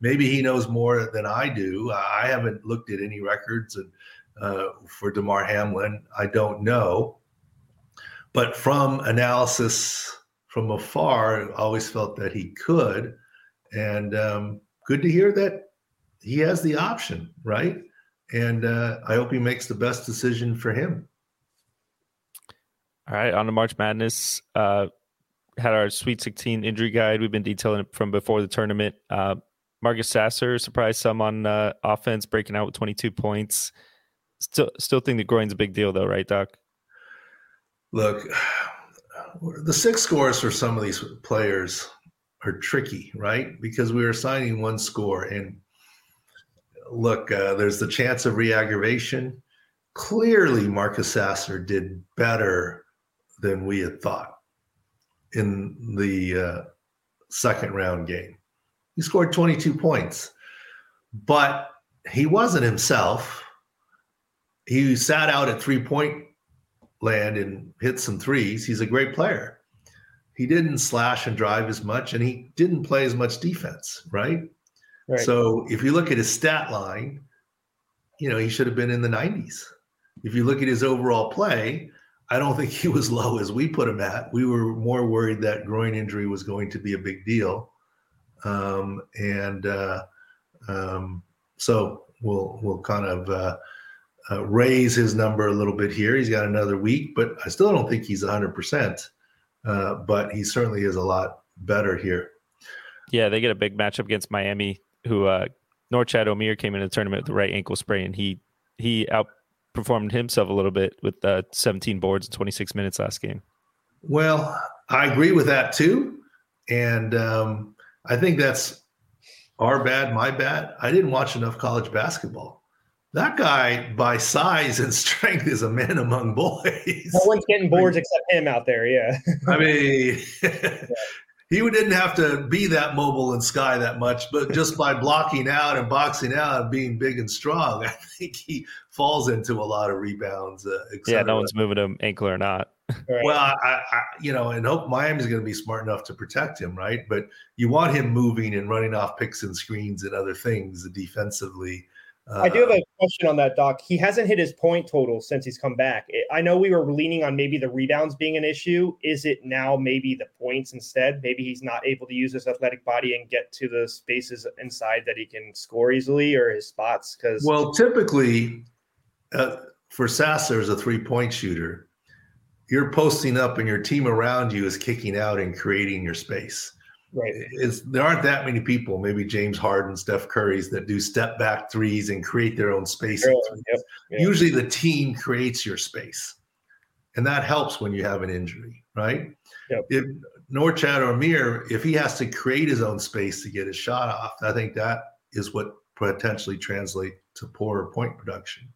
Speaker 1: Maybe he knows more than I do. I haven't looked at any records and uh, for Damar Hamlin. I don't know. But from analysis from afar, I always felt that he could. And um, good to hear that he has the option, right? And uh, I hope he makes the best decision for him.
Speaker 4: All right, on to March Madness. Uh, had our Sweet 16 injury guide. We've been detailing it from before the tournament. Uh, Marcus Sasser surprised some on uh, offense, breaking out with 22 points. Still, still think the groin's a big deal, though, right, Doc?
Speaker 1: Look, the six scores for some of these players are tricky, right? Because we were assigning one score, and look, uh, there's the chance of reaggravation. Clearly, Marcus Sasser did better than we had thought in the uh, second round game. He scored 22 points, but he wasn't himself. He sat out at three point land and hit some threes. He's a great player. He didn't slash and drive as much, and he didn't play as much defense, right? right? So if you look at his stat line, you know, he should have been in the 90s. If you look at his overall play, I don't think he was (laughs) low as we put him at. We were more worried that groin injury was going to be a big deal, um, and uh, um, so we'll we'll kind of uh, uh, raise his number a little bit here. He's got another week, but I still don't think he's 100. Uh, percent But he certainly is a lot better here.
Speaker 4: Yeah, they get a big matchup against Miami, who uh, Norchad Omier came in the tournament with the right ankle sprain. And he he outperformed himself a little bit with uh, 17 boards in 26 minutes last game.
Speaker 1: Well, I agree with that too, and um, I think that's our bad, my bad. I didn't watch enough college basketball that guy by size and (laughs) strength is a man among boys.
Speaker 3: No one's getting boards (laughs) except him out there. Yeah.
Speaker 1: I mean, (laughs) he didn't have to be that mobile and sky that much, but just by blocking out and boxing out and being big and strong, (laughs) I think he falls into a lot of rebounds. Uh,
Speaker 4: yeah, no one's moving him ankle or not.
Speaker 1: Right. Well, I, I, you know, and hope Miami's going to be smart enough to protect him, right? But you want him moving and running off picks and screens and other things defensively
Speaker 3: uh, I do have a question on that, Doc. He hasn't hit his point total since he's come back. I know we were leaning on maybe the rebounds being an issue. Is it now maybe the points instead? Maybe he's not able to use his athletic body and get to the spaces inside that he can score easily or his spots. Because
Speaker 1: well, typically uh, for Sasser as a three point shooter, you're posting up and your team around you is kicking out and creating your space.
Speaker 3: Right.
Speaker 1: Is there aren't that many people, maybe James Harden, Steph Curry's, that do step back threes and create their own space. Yep, yep. Usually the team creates your space. And that helps when you have an injury, right? Yep. If Norchad Omier, if he has to create his own space to get his shot off, I think that is what potentially translate to poorer point production.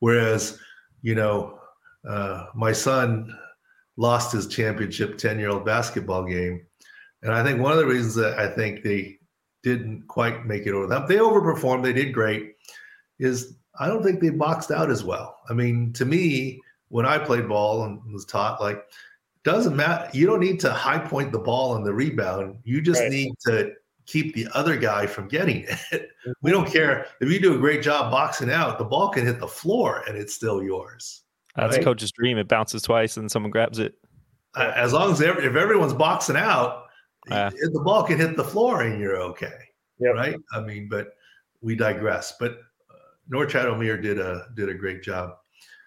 Speaker 1: Whereas, you know, uh, my son lost his championship 10 year old basketball game and I think one of the reasons that I think they didn't quite make it over them, they overperformed, they did great, is I don't think they boxed out as well. I mean, to me, when I played ball and was taught, like, doesn't matter. You don't need to high point the ball and the rebound. You just right. need to keep the other guy from getting it. (laughs) we don't mm-hmm. care if you do a great job boxing out, the ball can hit the floor and it's still yours.
Speaker 4: That's right? coach's dream. It bounces twice and someone grabs it.
Speaker 1: As long as every, if everyone's boxing out, the ball can hit the floor and you're okay. Yeah. Right. I mean, but we digress. But uh, Norchad Omier did a did a great job.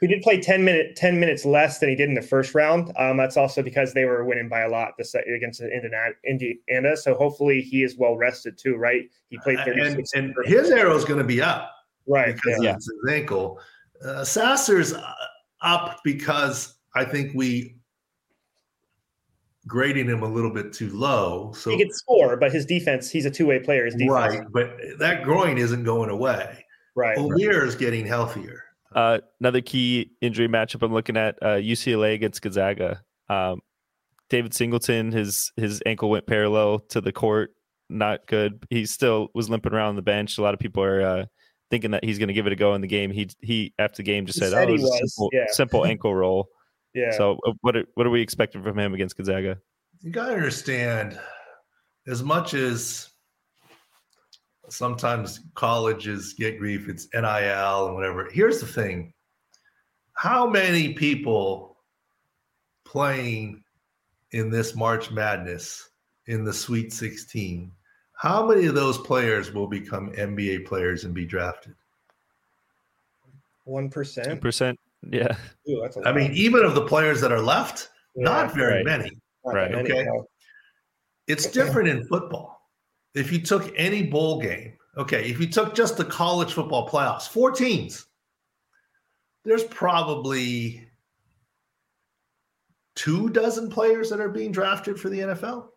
Speaker 3: He did play 10 minute 10 minutes less than he did in the first round. Um, that's also because they were winning by a lot this against Indiana, Indiana. So hopefully he is well rested too, right? He played 36.
Speaker 1: And, and his arrow is going to be up.
Speaker 3: Right.
Speaker 1: Because yeah. it's his ankle. Uh, Sasser's uh, up because I think we grading him a little bit too low. So
Speaker 3: he can score, but his defense, he's a two way player. His defense.
Speaker 1: Right, but that groin isn't going away.
Speaker 3: Right.
Speaker 1: Omier right. is getting healthier.
Speaker 4: Uh, another key injury matchup I'm looking at uh, UCLA against Gonzaga. Um, David Singleton, his his ankle went parallel to the court. Not good. He still was limping around the bench. A lot of people are uh, thinking that he's going to give it a go in the game. He he after the game just said, said, "Oh, it was, was. a simple, yeah. simple ankle roll."
Speaker 3: Yeah.
Speaker 4: So uh, what are, what are we expecting from him against Gonzaga?
Speaker 1: You got to understand, as much as sometimes colleges get grief, it's NIL and whatever. Here's the thing: how many people playing in this March Madness in the Sweet 16? How many of those players will become NBA players and be drafted?
Speaker 3: One percent.
Speaker 4: Percent. Yeah.
Speaker 3: Ooh,
Speaker 1: I mean, even of the players that are left, yeah, not very
Speaker 4: right.
Speaker 1: many.
Speaker 3: Not
Speaker 4: Right.
Speaker 3: many,
Speaker 1: Okay.
Speaker 3: no.
Speaker 1: It's different in football. If you took any bowl game, okay, if you took just the college football playoffs, four teams, there's probably two dozen players that are being drafted for the NFL.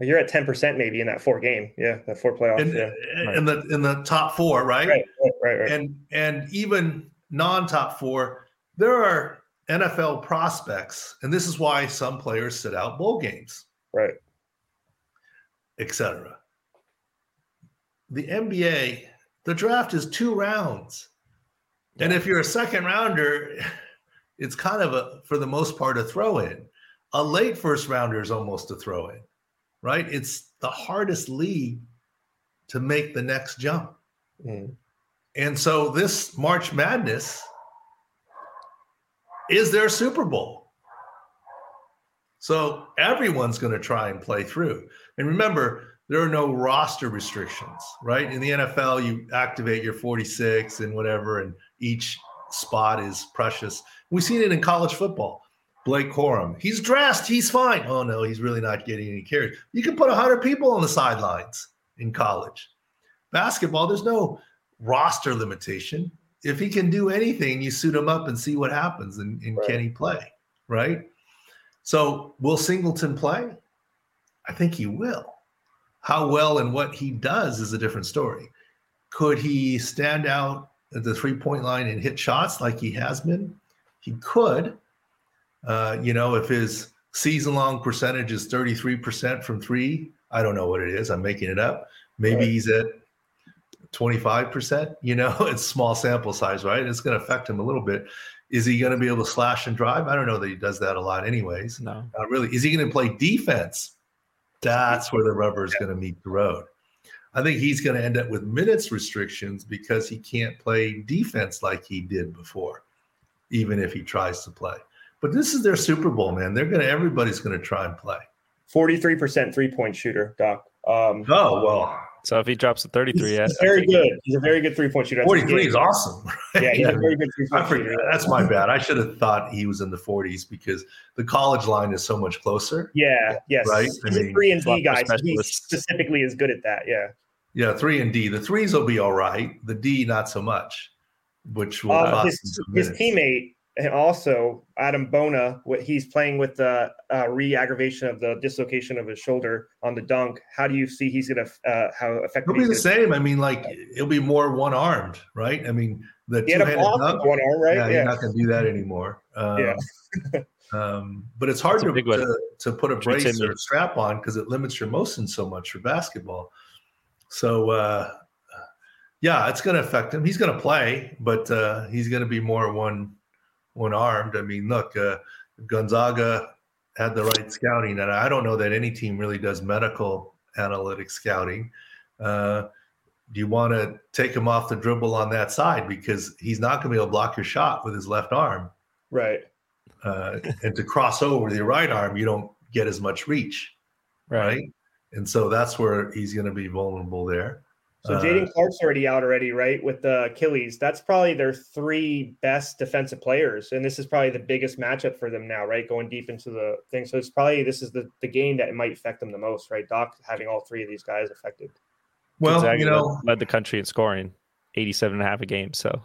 Speaker 3: You're at ten percent maybe in that four game. Yeah, that four playoff.
Speaker 1: In,
Speaker 3: yeah.
Speaker 1: in the in the top four, right?
Speaker 3: Right, right, right, right.
Speaker 1: And and even non-top four, there are NFL prospects, and this is why some players sit out bowl games.
Speaker 3: right.
Speaker 1: etc. The NBA, the draft is two rounds. And if you're a second rounder, it's kind of a, for the most part, a throw in. A late first rounder is almost a throw in, right? It's the hardest league to make the next jump.
Speaker 3: Mm.
Speaker 1: And so this March Madness is their Super Bowl. So everyone's going to try and play through. And remember, there are no roster restrictions, right? In the NFL, you activate your 46 and whatever, and each spot is precious. We've seen it in college football. Blake Corum, he's dressed, he's fine. Oh no, he's really not getting any carries. You can put 100 people on the sidelines in college. Basketball, there's no roster limitation. If he can do anything, you suit him up and see what happens, and, and
Speaker 3: Right.
Speaker 1: can he play, right? So, will Singleton play? I think he will. How well and what he does is a different story. Could he stand out at the three point line and hit shots like he has been? He could. Uh, you know, if his season long percentage is 33% from three, I don't know what it is. I'm making it up. Maybe
Speaker 3: Right.
Speaker 1: he's at 25%. You know, (laughs) it's small sample size, right? It's going to affect him a little bit. Is he going to be able to slash and drive? I don't know that he does that a lot, anyways.
Speaker 4: No.
Speaker 1: Not really. Is he going to play defense? That's where the rubber is going to meet the road. I think he's going to end up with minutes restrictions because he can't play defense like he did before, even if he tries to play. But this is their Super Bowl, man. They're going to, everybody's going to try and play.
Speaker 3: Forty-three percent three-point shooter, Doc. Um,
Speaker 1: Oh, well,
Speaker 4: So if he drops a 33,
Speaker 3: he's,
Speaker 4: yeah,
Speaker 3: he's very good. He's a very good three-point shooter. That's his
Speaker 1: 43 is awesome.
Speaker 3: Yeah, he's a very good three-point
Speaker 1: forget.
Speaker 3: shooter.
Speaker 1: That's my bad. I should have thought he was in the 40s because the college line is so much closer.
Speaker 3: Yeah, yes.
Speaker 1: Right? I
Speaker 3: He's a
Speaker 1: mean,
Speaker 3: three and D
Speaker 4: more
Speaker 3: guy. so He specifically is good at that. Yeah.
Speaker 1: Yeah, three and D. The threes will be all right. The D, not so much, which will
Speaker 3: Uh, his his teammate and also Adem Bona, what he's playing with the uh, re-aggravation of the dislocation of his shoulder on the dunk. How do you see he's going to uh, how effective?
Speaker 1: He'll be the same. I mean, like he'll be more one armed, right? I mean, the
Speaker 3: He had
Speaker 1: two-handed dunk.
Speaker 3: one arm, right?
Speaker 1: Yeah,
Speaker 3: Yeah.
Speaker 1: he's not going to do that anymore. Um,
Speaker 3: Yeah. (laughs)
Speaker 1: um, but it's hard to, to to put a brace
Speaker 4: him.
Speaker 1: or a strap on because it limits your motion so much for basketball. So uh, yeah, it's going to affect him. He's going to play, but uh, he's going to be more one one armed. I mean, look, uh, Gonzaga had the right scouting, and I don't know that any team really does medical analytic scouting. Uh, do you want to take him off the dribble on that side because he's not going to be able to block your shot with his left arm,
Speaker 3: Right.
Speaker 1: uh, and to cross over with your right arm, you don't get as much reach, right? And so that's where he's going to be vulnerable there.
Speaker 3: So
Speaker 1: Uh,
Speaker 3: Jaylen Clark's already out already, right? With the Achilles. That's probably their three best defensive players. And this is probably the biggest matchup for them now, right? Going deep into the thing. So it's probably this is the, the game that might affect them the most, right? Doc having all three of these guys affected.
Speaker 1: Well,
Speaker 4: Gonzaga
Speaker 1: you know,
Speaker 4: led the country in scoring, 87 and a half a game. So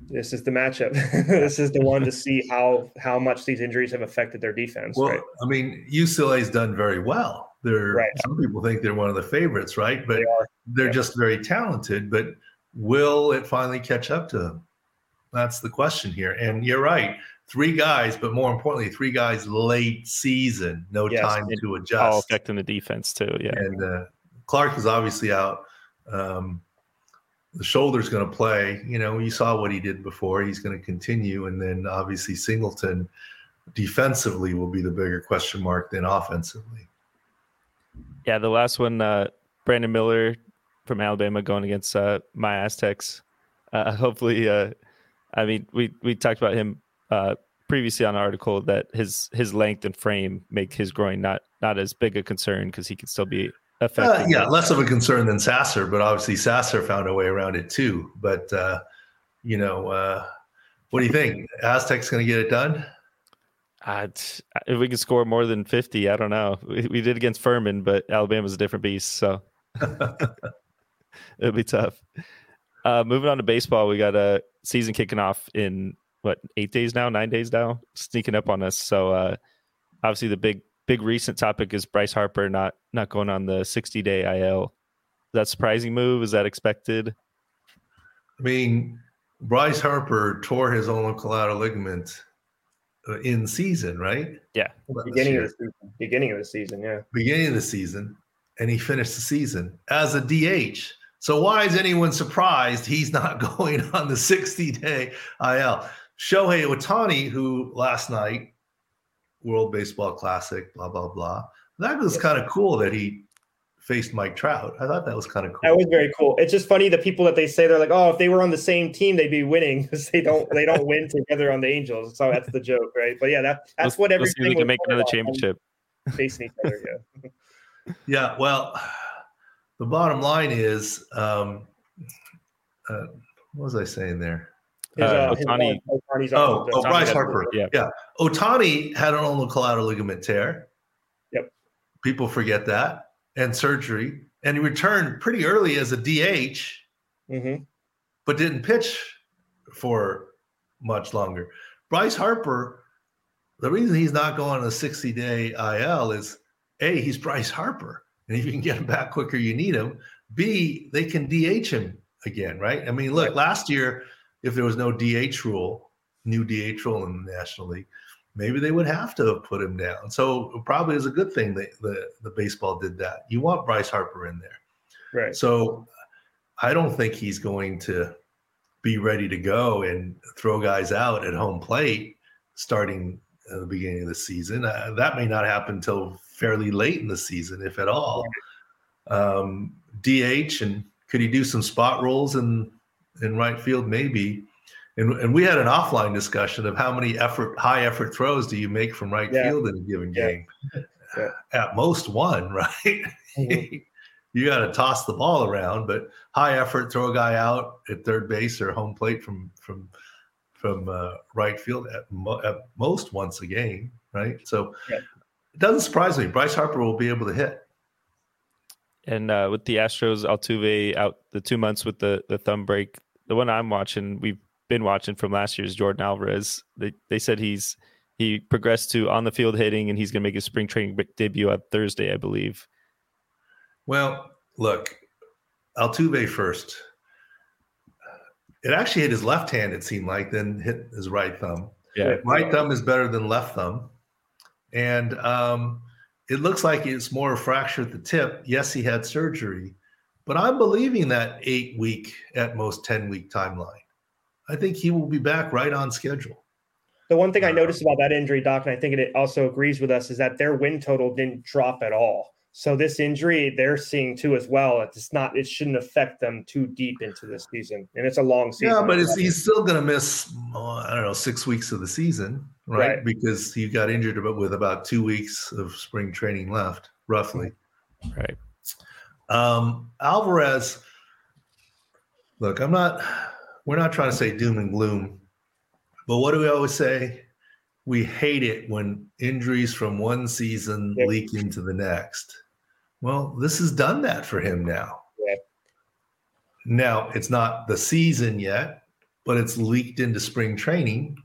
Speaker 3: This is the matchup. (laughs) this is the one to see how how much these injuries have affected their defense,
Speaker 1: well,
Speaker 3: right?
Speaker 1: I mean, UCLA's done very well. They're
Speaker 3: Right.
Speaker 1: some people think they're one of the favorites, right? But
Speaker 3: They are.
Speaker 1: they're
Speaker 3: Yeah.
Speaker 1: just very talented. But will it finally catch up to them? That's the question here. And you're right, three guys, but more importantly, three guys late season, no
Speaker 3: Yes.
Speaker 1: time to adjust.
Speaker 4: all affecting the defense too. Yeah.
Speaker 1: And uh, Clark is obviously out. Um, the shoulder's going to play. You know, you saw what he did before. He's going to continue, and then obviously Singleton defensively will be the bigger question mark than offensively.
Speaker 4: Yeah, the last one, uh, Brandon Miller from Alabama going against uh, my Aztecs. Uh, (laughs) hopefully, uh, I mean, we we talked about him uh, previously on an article that his his length and frame make his groin not not as big a concern because he can still be.
Speaker 1: Uh, yeah, less of a concern than Sasser, but obviously Sasser found a way around it too. But uh, you know, uh, what do you think? Aztecs going to get it done?
Speaker 4: Uh, if we can score more than fifty, I don't know. We, we did against Furman, but Alabama's a different beast, so (laughs) it'll be tough. Uh, moving on to baseball, we got a season kicking off in what eight days now, nine days now, sneaking up on us. So uh, obviously the big big recent topic is Bryce Harper not not going on the 60 day IL. Is that surprising move? Is that expected?
Speaker 1: I mean, Bryce Harper tore his ulnar collateral ligament uh, in season, right?
Speaker 4: Yeah,
Speaker 3: beginning of the season. Beginning of the season, yeah.
Speaker 1: Beginning of the season, and he finished the season as a DH. So why is anyone surprised he's not (laughs) going on the 60 day IL? Shohei Ohtani, who last night, World Baseball Classic, blah, blah, blah. That was kind of cool that he faced Mike Trout. I thought that was kind of cool.
Speaker 3: That was very cool. It's just funny the people that they say they're like, oh, if they were on the same team, they'd be winning (laughs) because they don't they don't win (laughs) together on the Angels. So that's the joke, right? But yeah, that that's what everything.
Speaker 4: we can make another championship.
Speaker 3: Facing each other,
Speaker 1: yeah. (laughs) yeah. Well, the bottom line is, um, uh, what was I saying there?
Speaker 4: His, uh, Ohtani.
Speaker 1: oh, oh, Bryce Harper. Yeah. yeah. Ohtani had an ulnar collateral ligament tear.
Speaker 3: Yep.
Speaker 1: People forget that. And surgery. And he returned pretty early as a DH,
Speaker 3: mm-hmm.
Speaker 1: but didn't pitch for much longer. Bryce Harper, the reason he's not going on a 60 day IL is A, he's Bryce Harper. And if you can get him back quicker, you need him. B, they can DH him again, right? I mean, look, last year, if there was no DH rule, new DH rule in the National League, maybe they would have to have put him down. So probably is a good thing that the, the baseball did that. You want Bryce Harper in there.
Speaker 3: Right.
Speaker 1: So I don't think he's going to be ready to go and throw guys out at home plate starting at the beginning of the season. Uh, that may not happen until fairly late in the season, if at all. Um, DH and could he do some spot roles in in right field? Maybe. And, and we had an offline discussion of how many effort high effort throws do you make from right yeah. field in a given game? Yeah. (laughs) At most one, (laughs) right? Mm-hmm. you got to toss the ball around, but high effort throw a guy out at third base or home plate from from from uh, right field at, mo- at most once a game, right? So yeah. it doesn't surprise me. Bryce Harper will be able to hit.
Speaker 4: And uh, with the Astros, Altuve out the two months with the the thumb break. The one I'm watching, we've been watching from last year's Yordan Alvarez. They they said he's he progressed to on the field hitting, and he's going to make his spring training debut on Thursday, I believe.
Speaker 1: Well, look, Altuve first. It actually hit his left hand. It seemed like then hit his right thumb.
Speaker 4: Yeah,
Speaker 1: right thumb is better than left thumb, and um, it looks like it's more a fracture at the tip. Yes, he had surgery, but I'm believing that eight week, at most 10 week timeline. I think he will be back right on schedule.
Speaker 3: The one thing I uh, noticed about that injury, Doc, and I think it also agrees with us, is that their win total didn't drop at all. So this injury they're seeing too as well. It's not. It shouldn't affect them too deep into the season, and it's a long season.
Speaker 1: Yeah, but he's still going to miss. Uh, I don't know six weeks of the season, right? right? Because he got injured about with about two weeks of spring training left, roughly.
Speaker 4: Right.
Speaker 1: Um, Alvarez. Look, I'm not. We're not trying to say doom and gloom, but what do we always say? We hate it when injuries from one season yep. leak into the next. Well, this has done that for him now.
Speaker 3: Yeah.
Speaker 1: Now, it's not the season yet, but it's leaked into spring training.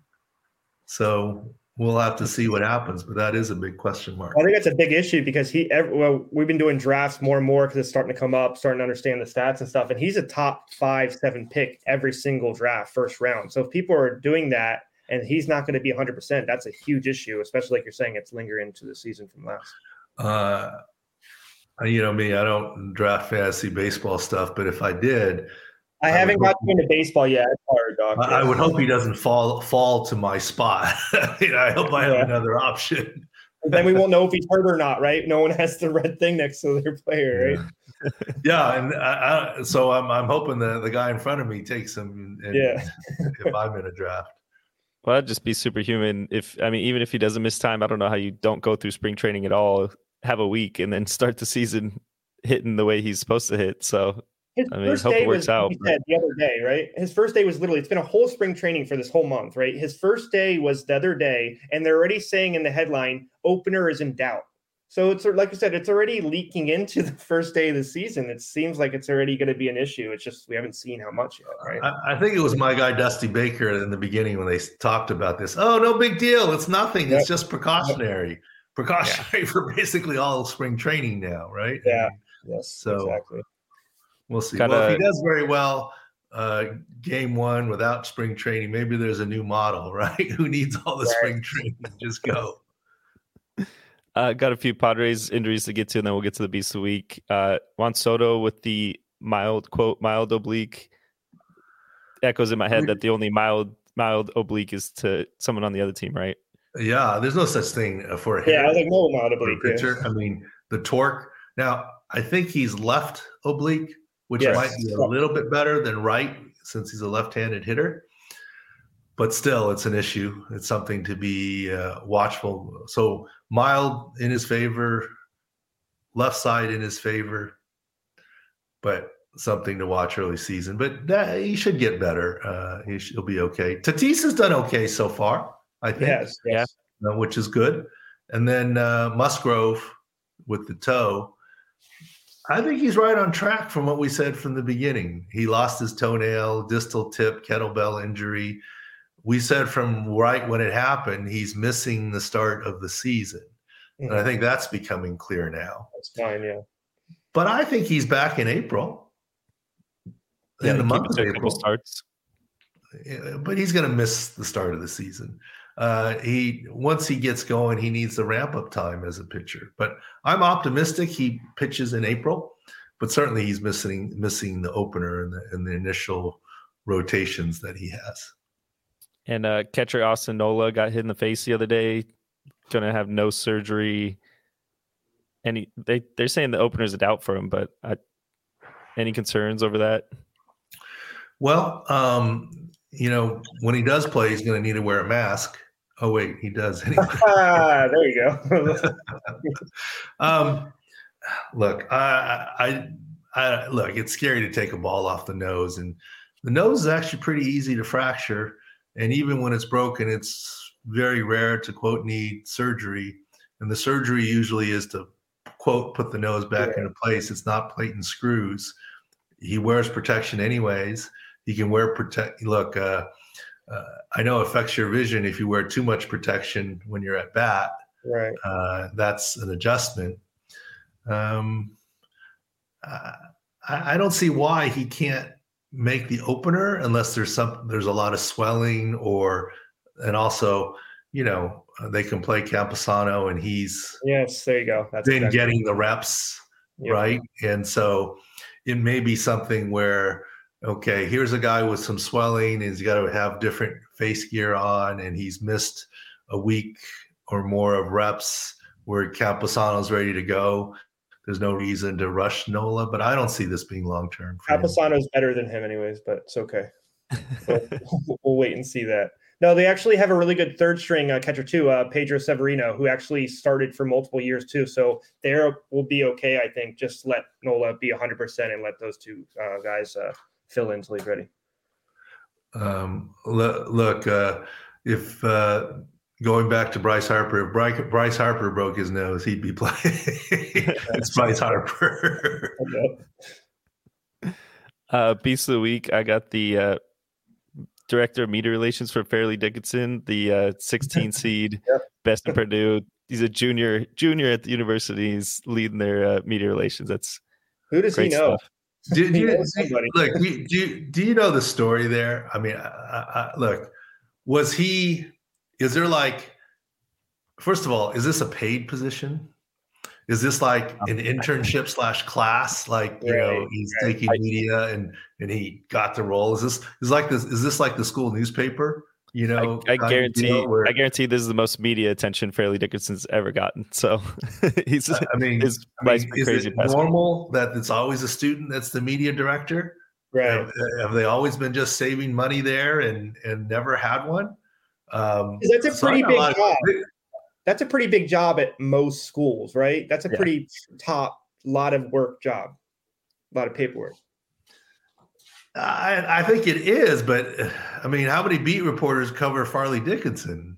Speaker 1: So we'll have to see what happens, but that is a big question mark.
Speaker 3: I think that's a big issue because he, well, we've been doing drafts more and more because it's starting to come up, starting to understand the stats and stuff. And he's a top five, seven pick every single draft, first round. So if people are doing that and he's not going to be 100%, that's a huge issue, especially like you're saying, it's lingering into the season from last.
Speaker 1: Uh, you know me, I don't draft fantasy baseball stuff, but if I did,
Speaker 3: I, haven't gotten into baseball yet. It's hard,
Speaker 1: Doc. I, I, would hope he doesn't fall fall to my spot. (laughs) I hope I have yeah. another option.
Speaker 3: then we won't know if he's hurt or not, right? No one has the red thing next to their player,
Speaker 1: right? yeah, (laughs) and I, I, so I'm I'm hoping the the guy in front of me takes him. And,
Speaker 3: yeah, (laughs)
Speaker 1: if I'm in a draft.
Speaker 4: Well, that'd just be superhuman. If I mean, even if he doesn't miss time, I don't know how you don't go through spring training at all, have a week, and then start the season hitting the way he's supposed to hit. So
Speaker 3: his I mean, first day was out, said the other day, right? His first day was literally it's been a whole spring training for this whole month, right? His first day was the other day, and they're already saying in the headline, opener is in doubt. So it's like I said, it's already leaking into (laughs) the first day of the season. It seems like it's already going to be an issue. It's just we haven't seen how much yet, right?
Speaker 1: I, I, think it was my guy Dusty Baker in the beginning when they talked about this. Oh, no big deal. It's nothing. Yep. It's just precautionary. Yep. Precautionary yeah. (laughs) for basically all spring training now, right?
Speaker 3: Yeah. Yes. So exactly.
Speaker 1: We'll see. Kinda, well, if he does very well, uh, game one without spring training, maybe there's a new model, (laughs) right? Who needs all the right. spring training? Just go. (laughs)
Speaker 4: Uh, got a few Padres injuries to get to, and then we'll get to the beast of the week. Uh, Juan Soto with the mild quote mild oblique echoes in my head that the only mild mild oblique is to someone on the other team, right?
Speaker 1: Yeah, there's no such thing for
Speaker 3: a yeah. I think no mild oblique
Speaker 1: pitcher. Yeah. I mean, the torque. Now, I think he's left oblique, which yes. might be a little bit better than right since he's a left-handed hitter but still, it's an issue. It's something to be uh, watchful. So mild in his favor, left side in his favor, but something to watch early season. But that, he should get better. Uh, he will be okay. Tatis has done okay so far, I think.
Speaker 3: Yes, yes.
Speaker 1: Uh, which is good. And then uh, Musgrove with the toe. I think he's right on track from what we said from the beginning. He lost his toenail, distal tip, kettlebell injury we said from right when it happened, he's missing the start of the season. Mm-hmm. And I mm-hmm. think that's becoming clear now.
Speaker 3: That's fine, yeah.
Speaker 1: But I think he's back in April. Yeah, in the month of April
Speaker 4: starts.
Speaker 1: But he's going to miss the start of the season. Uh, he once he gets going, he needs the ramp up time as a pitcher. But I'm optimistic he pitches in April. But certainly he's missing missing the opener and the, and the initial rotations that he has.
Speaker 4: And uh, catcher Austin Nola got hit in the face the other day. Going to have no surgery. Any they they're saying the opener's a doubt for him, but I, any concerns over that?
Speaker 1: Well, um, you know, when he does play, he's going to need to wear a mask. Oh wait, he does (laughs) anyway.
Speaker 3: there you go. (laughs)
Speaker 1: um, look, I, I, I, look. It's scary to take a ball off the nose, and the nose is actually pretty easy to fracture. And even when it's broken, it's very rare to quote need surgery. And the surgery usually is to quote put the nose back yeah. into place. It's not plate and screws. He wears protection anyways. He can wear protect. Look, uh, uh, I know affects your vision if you wear too much protection when you're at bat.
Speaker 3: Right.
Speaker 1: Uh, that's an adjustment. Um, I, I don't see why he can't make the opener unless there's some there's a lot of swelling or and also you know they can play Campusano and he's
Speaker 3: yes there you go
Speaker 1: That's been exactly. getting the reps yep. right and so it may be something where okay here's a guy with some swelling and he's got to have different face gear on and he's missed a week or more of reps where Campusano's ready to go there's no reason to rush Nola, but I don't see this being long term.
Speaker 3: is better than him, anyways, but it's okay. we'll, we'll, wait and see that. No, they actually have a really good third string uh, catcher too, uh, Pedro Severino, who actually started for multiple years too. So there will be okay, I think. Just let Nola be 100% and let those two uh, guys uh, fill in until he's ready.
Speaker 1: Um, look, uh, if uh, going back to Bryce Harper, if Bryce, Bryce Harper broke his nose, he'd be playing. (laughs) it's Bryce Harper. (laughs)
Speaker 4: uh, Beast of the Week, I got the uh, director of media relations for Fairleigh Dickinson, the uh, 16 (laughs) seed, yeah. best in Purdue. He's a junior junior at the university. He's leading their uh, media relations. That's
Speaker 3: who does he know? Stuff.
Speaker 1: Do, do, (laughs) you, look, do you, do you know the story there? I mean, I, I, look, was he is there like first of all is this a paid position is this like an internship slash class? Like you right, know, he's right. taking media and and he got the role. Is this is like this? Is this like the school newspaper? You know,
Speaker 4: I, I guarantee. Where, I guarantee this is the most media attention Fairleigh Dickinson's ever gotten. So (laughs) he's.
Speaker 1: I mean, his I mean, is crazy it normal that it's always a student that's the media director?
Speaker 3: Right.
Speaker 1: Have, have, they always been just saving money there and and never had one?
Speaker 3: Um, that's a pretty so big job. Of, that's a pretty big job at most schools, right? That's a yeah. pretty top lot of work job, a lot of paperwork.
Speaker 1: I, I think it is, but I mean, how many beat reporters cover Fairleigh Dickinson?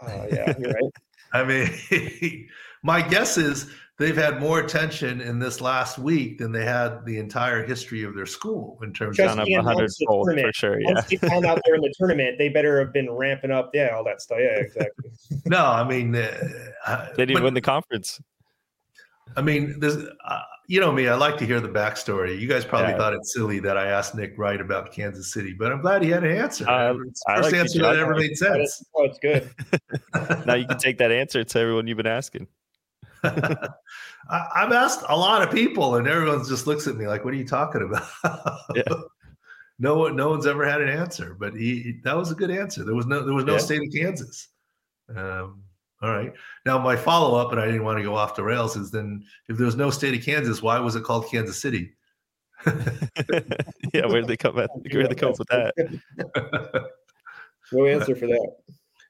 Speaker 3: Uh, yeah, you're right. (laughs) I
Speaker 1: mean, (laughs) my guess is they've had more attention in this last week than they had the entire history of their school in terms
Speaker 4: Just of 100 fold for sure. Yeah.
Speaker 3: Once they found out they're in the tournament, they better have been ramping up. Yeah, all that stuff. Yeah, exactly.
Speaker 1: no, I mean,
Speaker 4: uh, they didn't but, win the conference.
Speaker 1: I mean, there's, uh, you know me, I like to hear the backstory. You guys probably yeah. thought it silly that I asked Nick Wright about Kansas City, but I'm glad he had an answer. Uh, first like answer that ever made sense.
Speaker 3: Oh, it's good. (laughs)
Speaker 4: now you can take that answer to everyone you've been asking. (laughs)
Speaker 1: I, have asked a lot of people, and everyone just looks at me like, "What are you talking about?" yeah. (laughs) no one, no one's ever had an answer, but he that was a good answer. There was no, there was no yeah. state of Kansas. Um, all right. Now, my follow up, and I didn't want to go off the rails, is then if there was no state of Kansas, why was it called Kansas City? (laughs)
Speaker 4: yeah, where did they come at? Where did they come up with that? (laughs)
Speaker 3: no answer for that.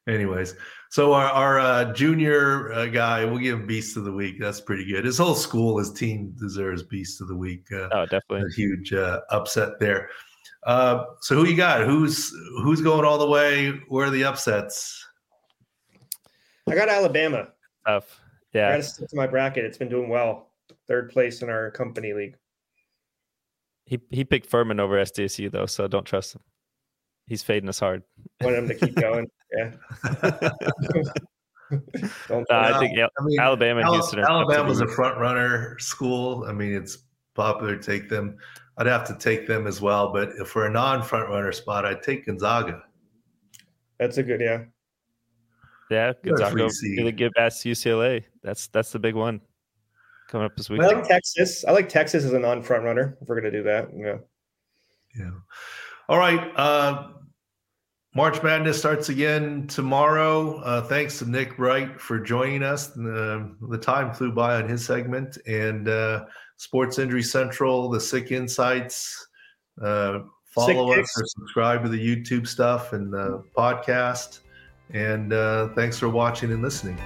Speaker 1: Anyways, so our, our uh, junior uh, guy, we'll give him Beast of the Week. That's pretty good. His whole school, his team deserves Beast of the Week.
Speaker 4: Uh, oh, definitely.
Speaker 1: A huge uh, upset there. Uh, so who you got? Who's who's going all the way? Where are the upsets?
Speaker 3: I got Alabama.
Speaker 4: Tough. Yeah. I
Speaker 3: got to stick to my bracket. It's been doing well. Third place in our company league.
Speaker 4: He he picked Furman over SDSU though, so don't trust him. He's fading us hard.
Speaker 3: Want him to keep going. (laughs) Yeah. (laughs)
Speaker 4: no, I think I mean, Alabama and Houston.
Speaker 1: Alabama's a front runner school. I mean, it's popular to take them. I'd have to take them as well, but if for a non-front runner spot, I'd take Gonzaga.
Speaker 3: That's a good, yeah.
Speaker 4: Yeah, Gonzaga really give past UCLA. That's that's the big one coming up this week.
Speaker 3: I like Texas. I like Texas as a non-front runner. If we're gonna do that, yeah.
Speaker 1: Yeah. All right. Uh, March Madness starts again tomorrow. Uh, thanks to Nick Wright for joining us. The, the time flew by on his segment and uh, Sports Injury Central, the Sick Insights. Uh, follow Sick us or subscribe to the YouTube stuff and the podcast. And uh, thanks for watching and listening.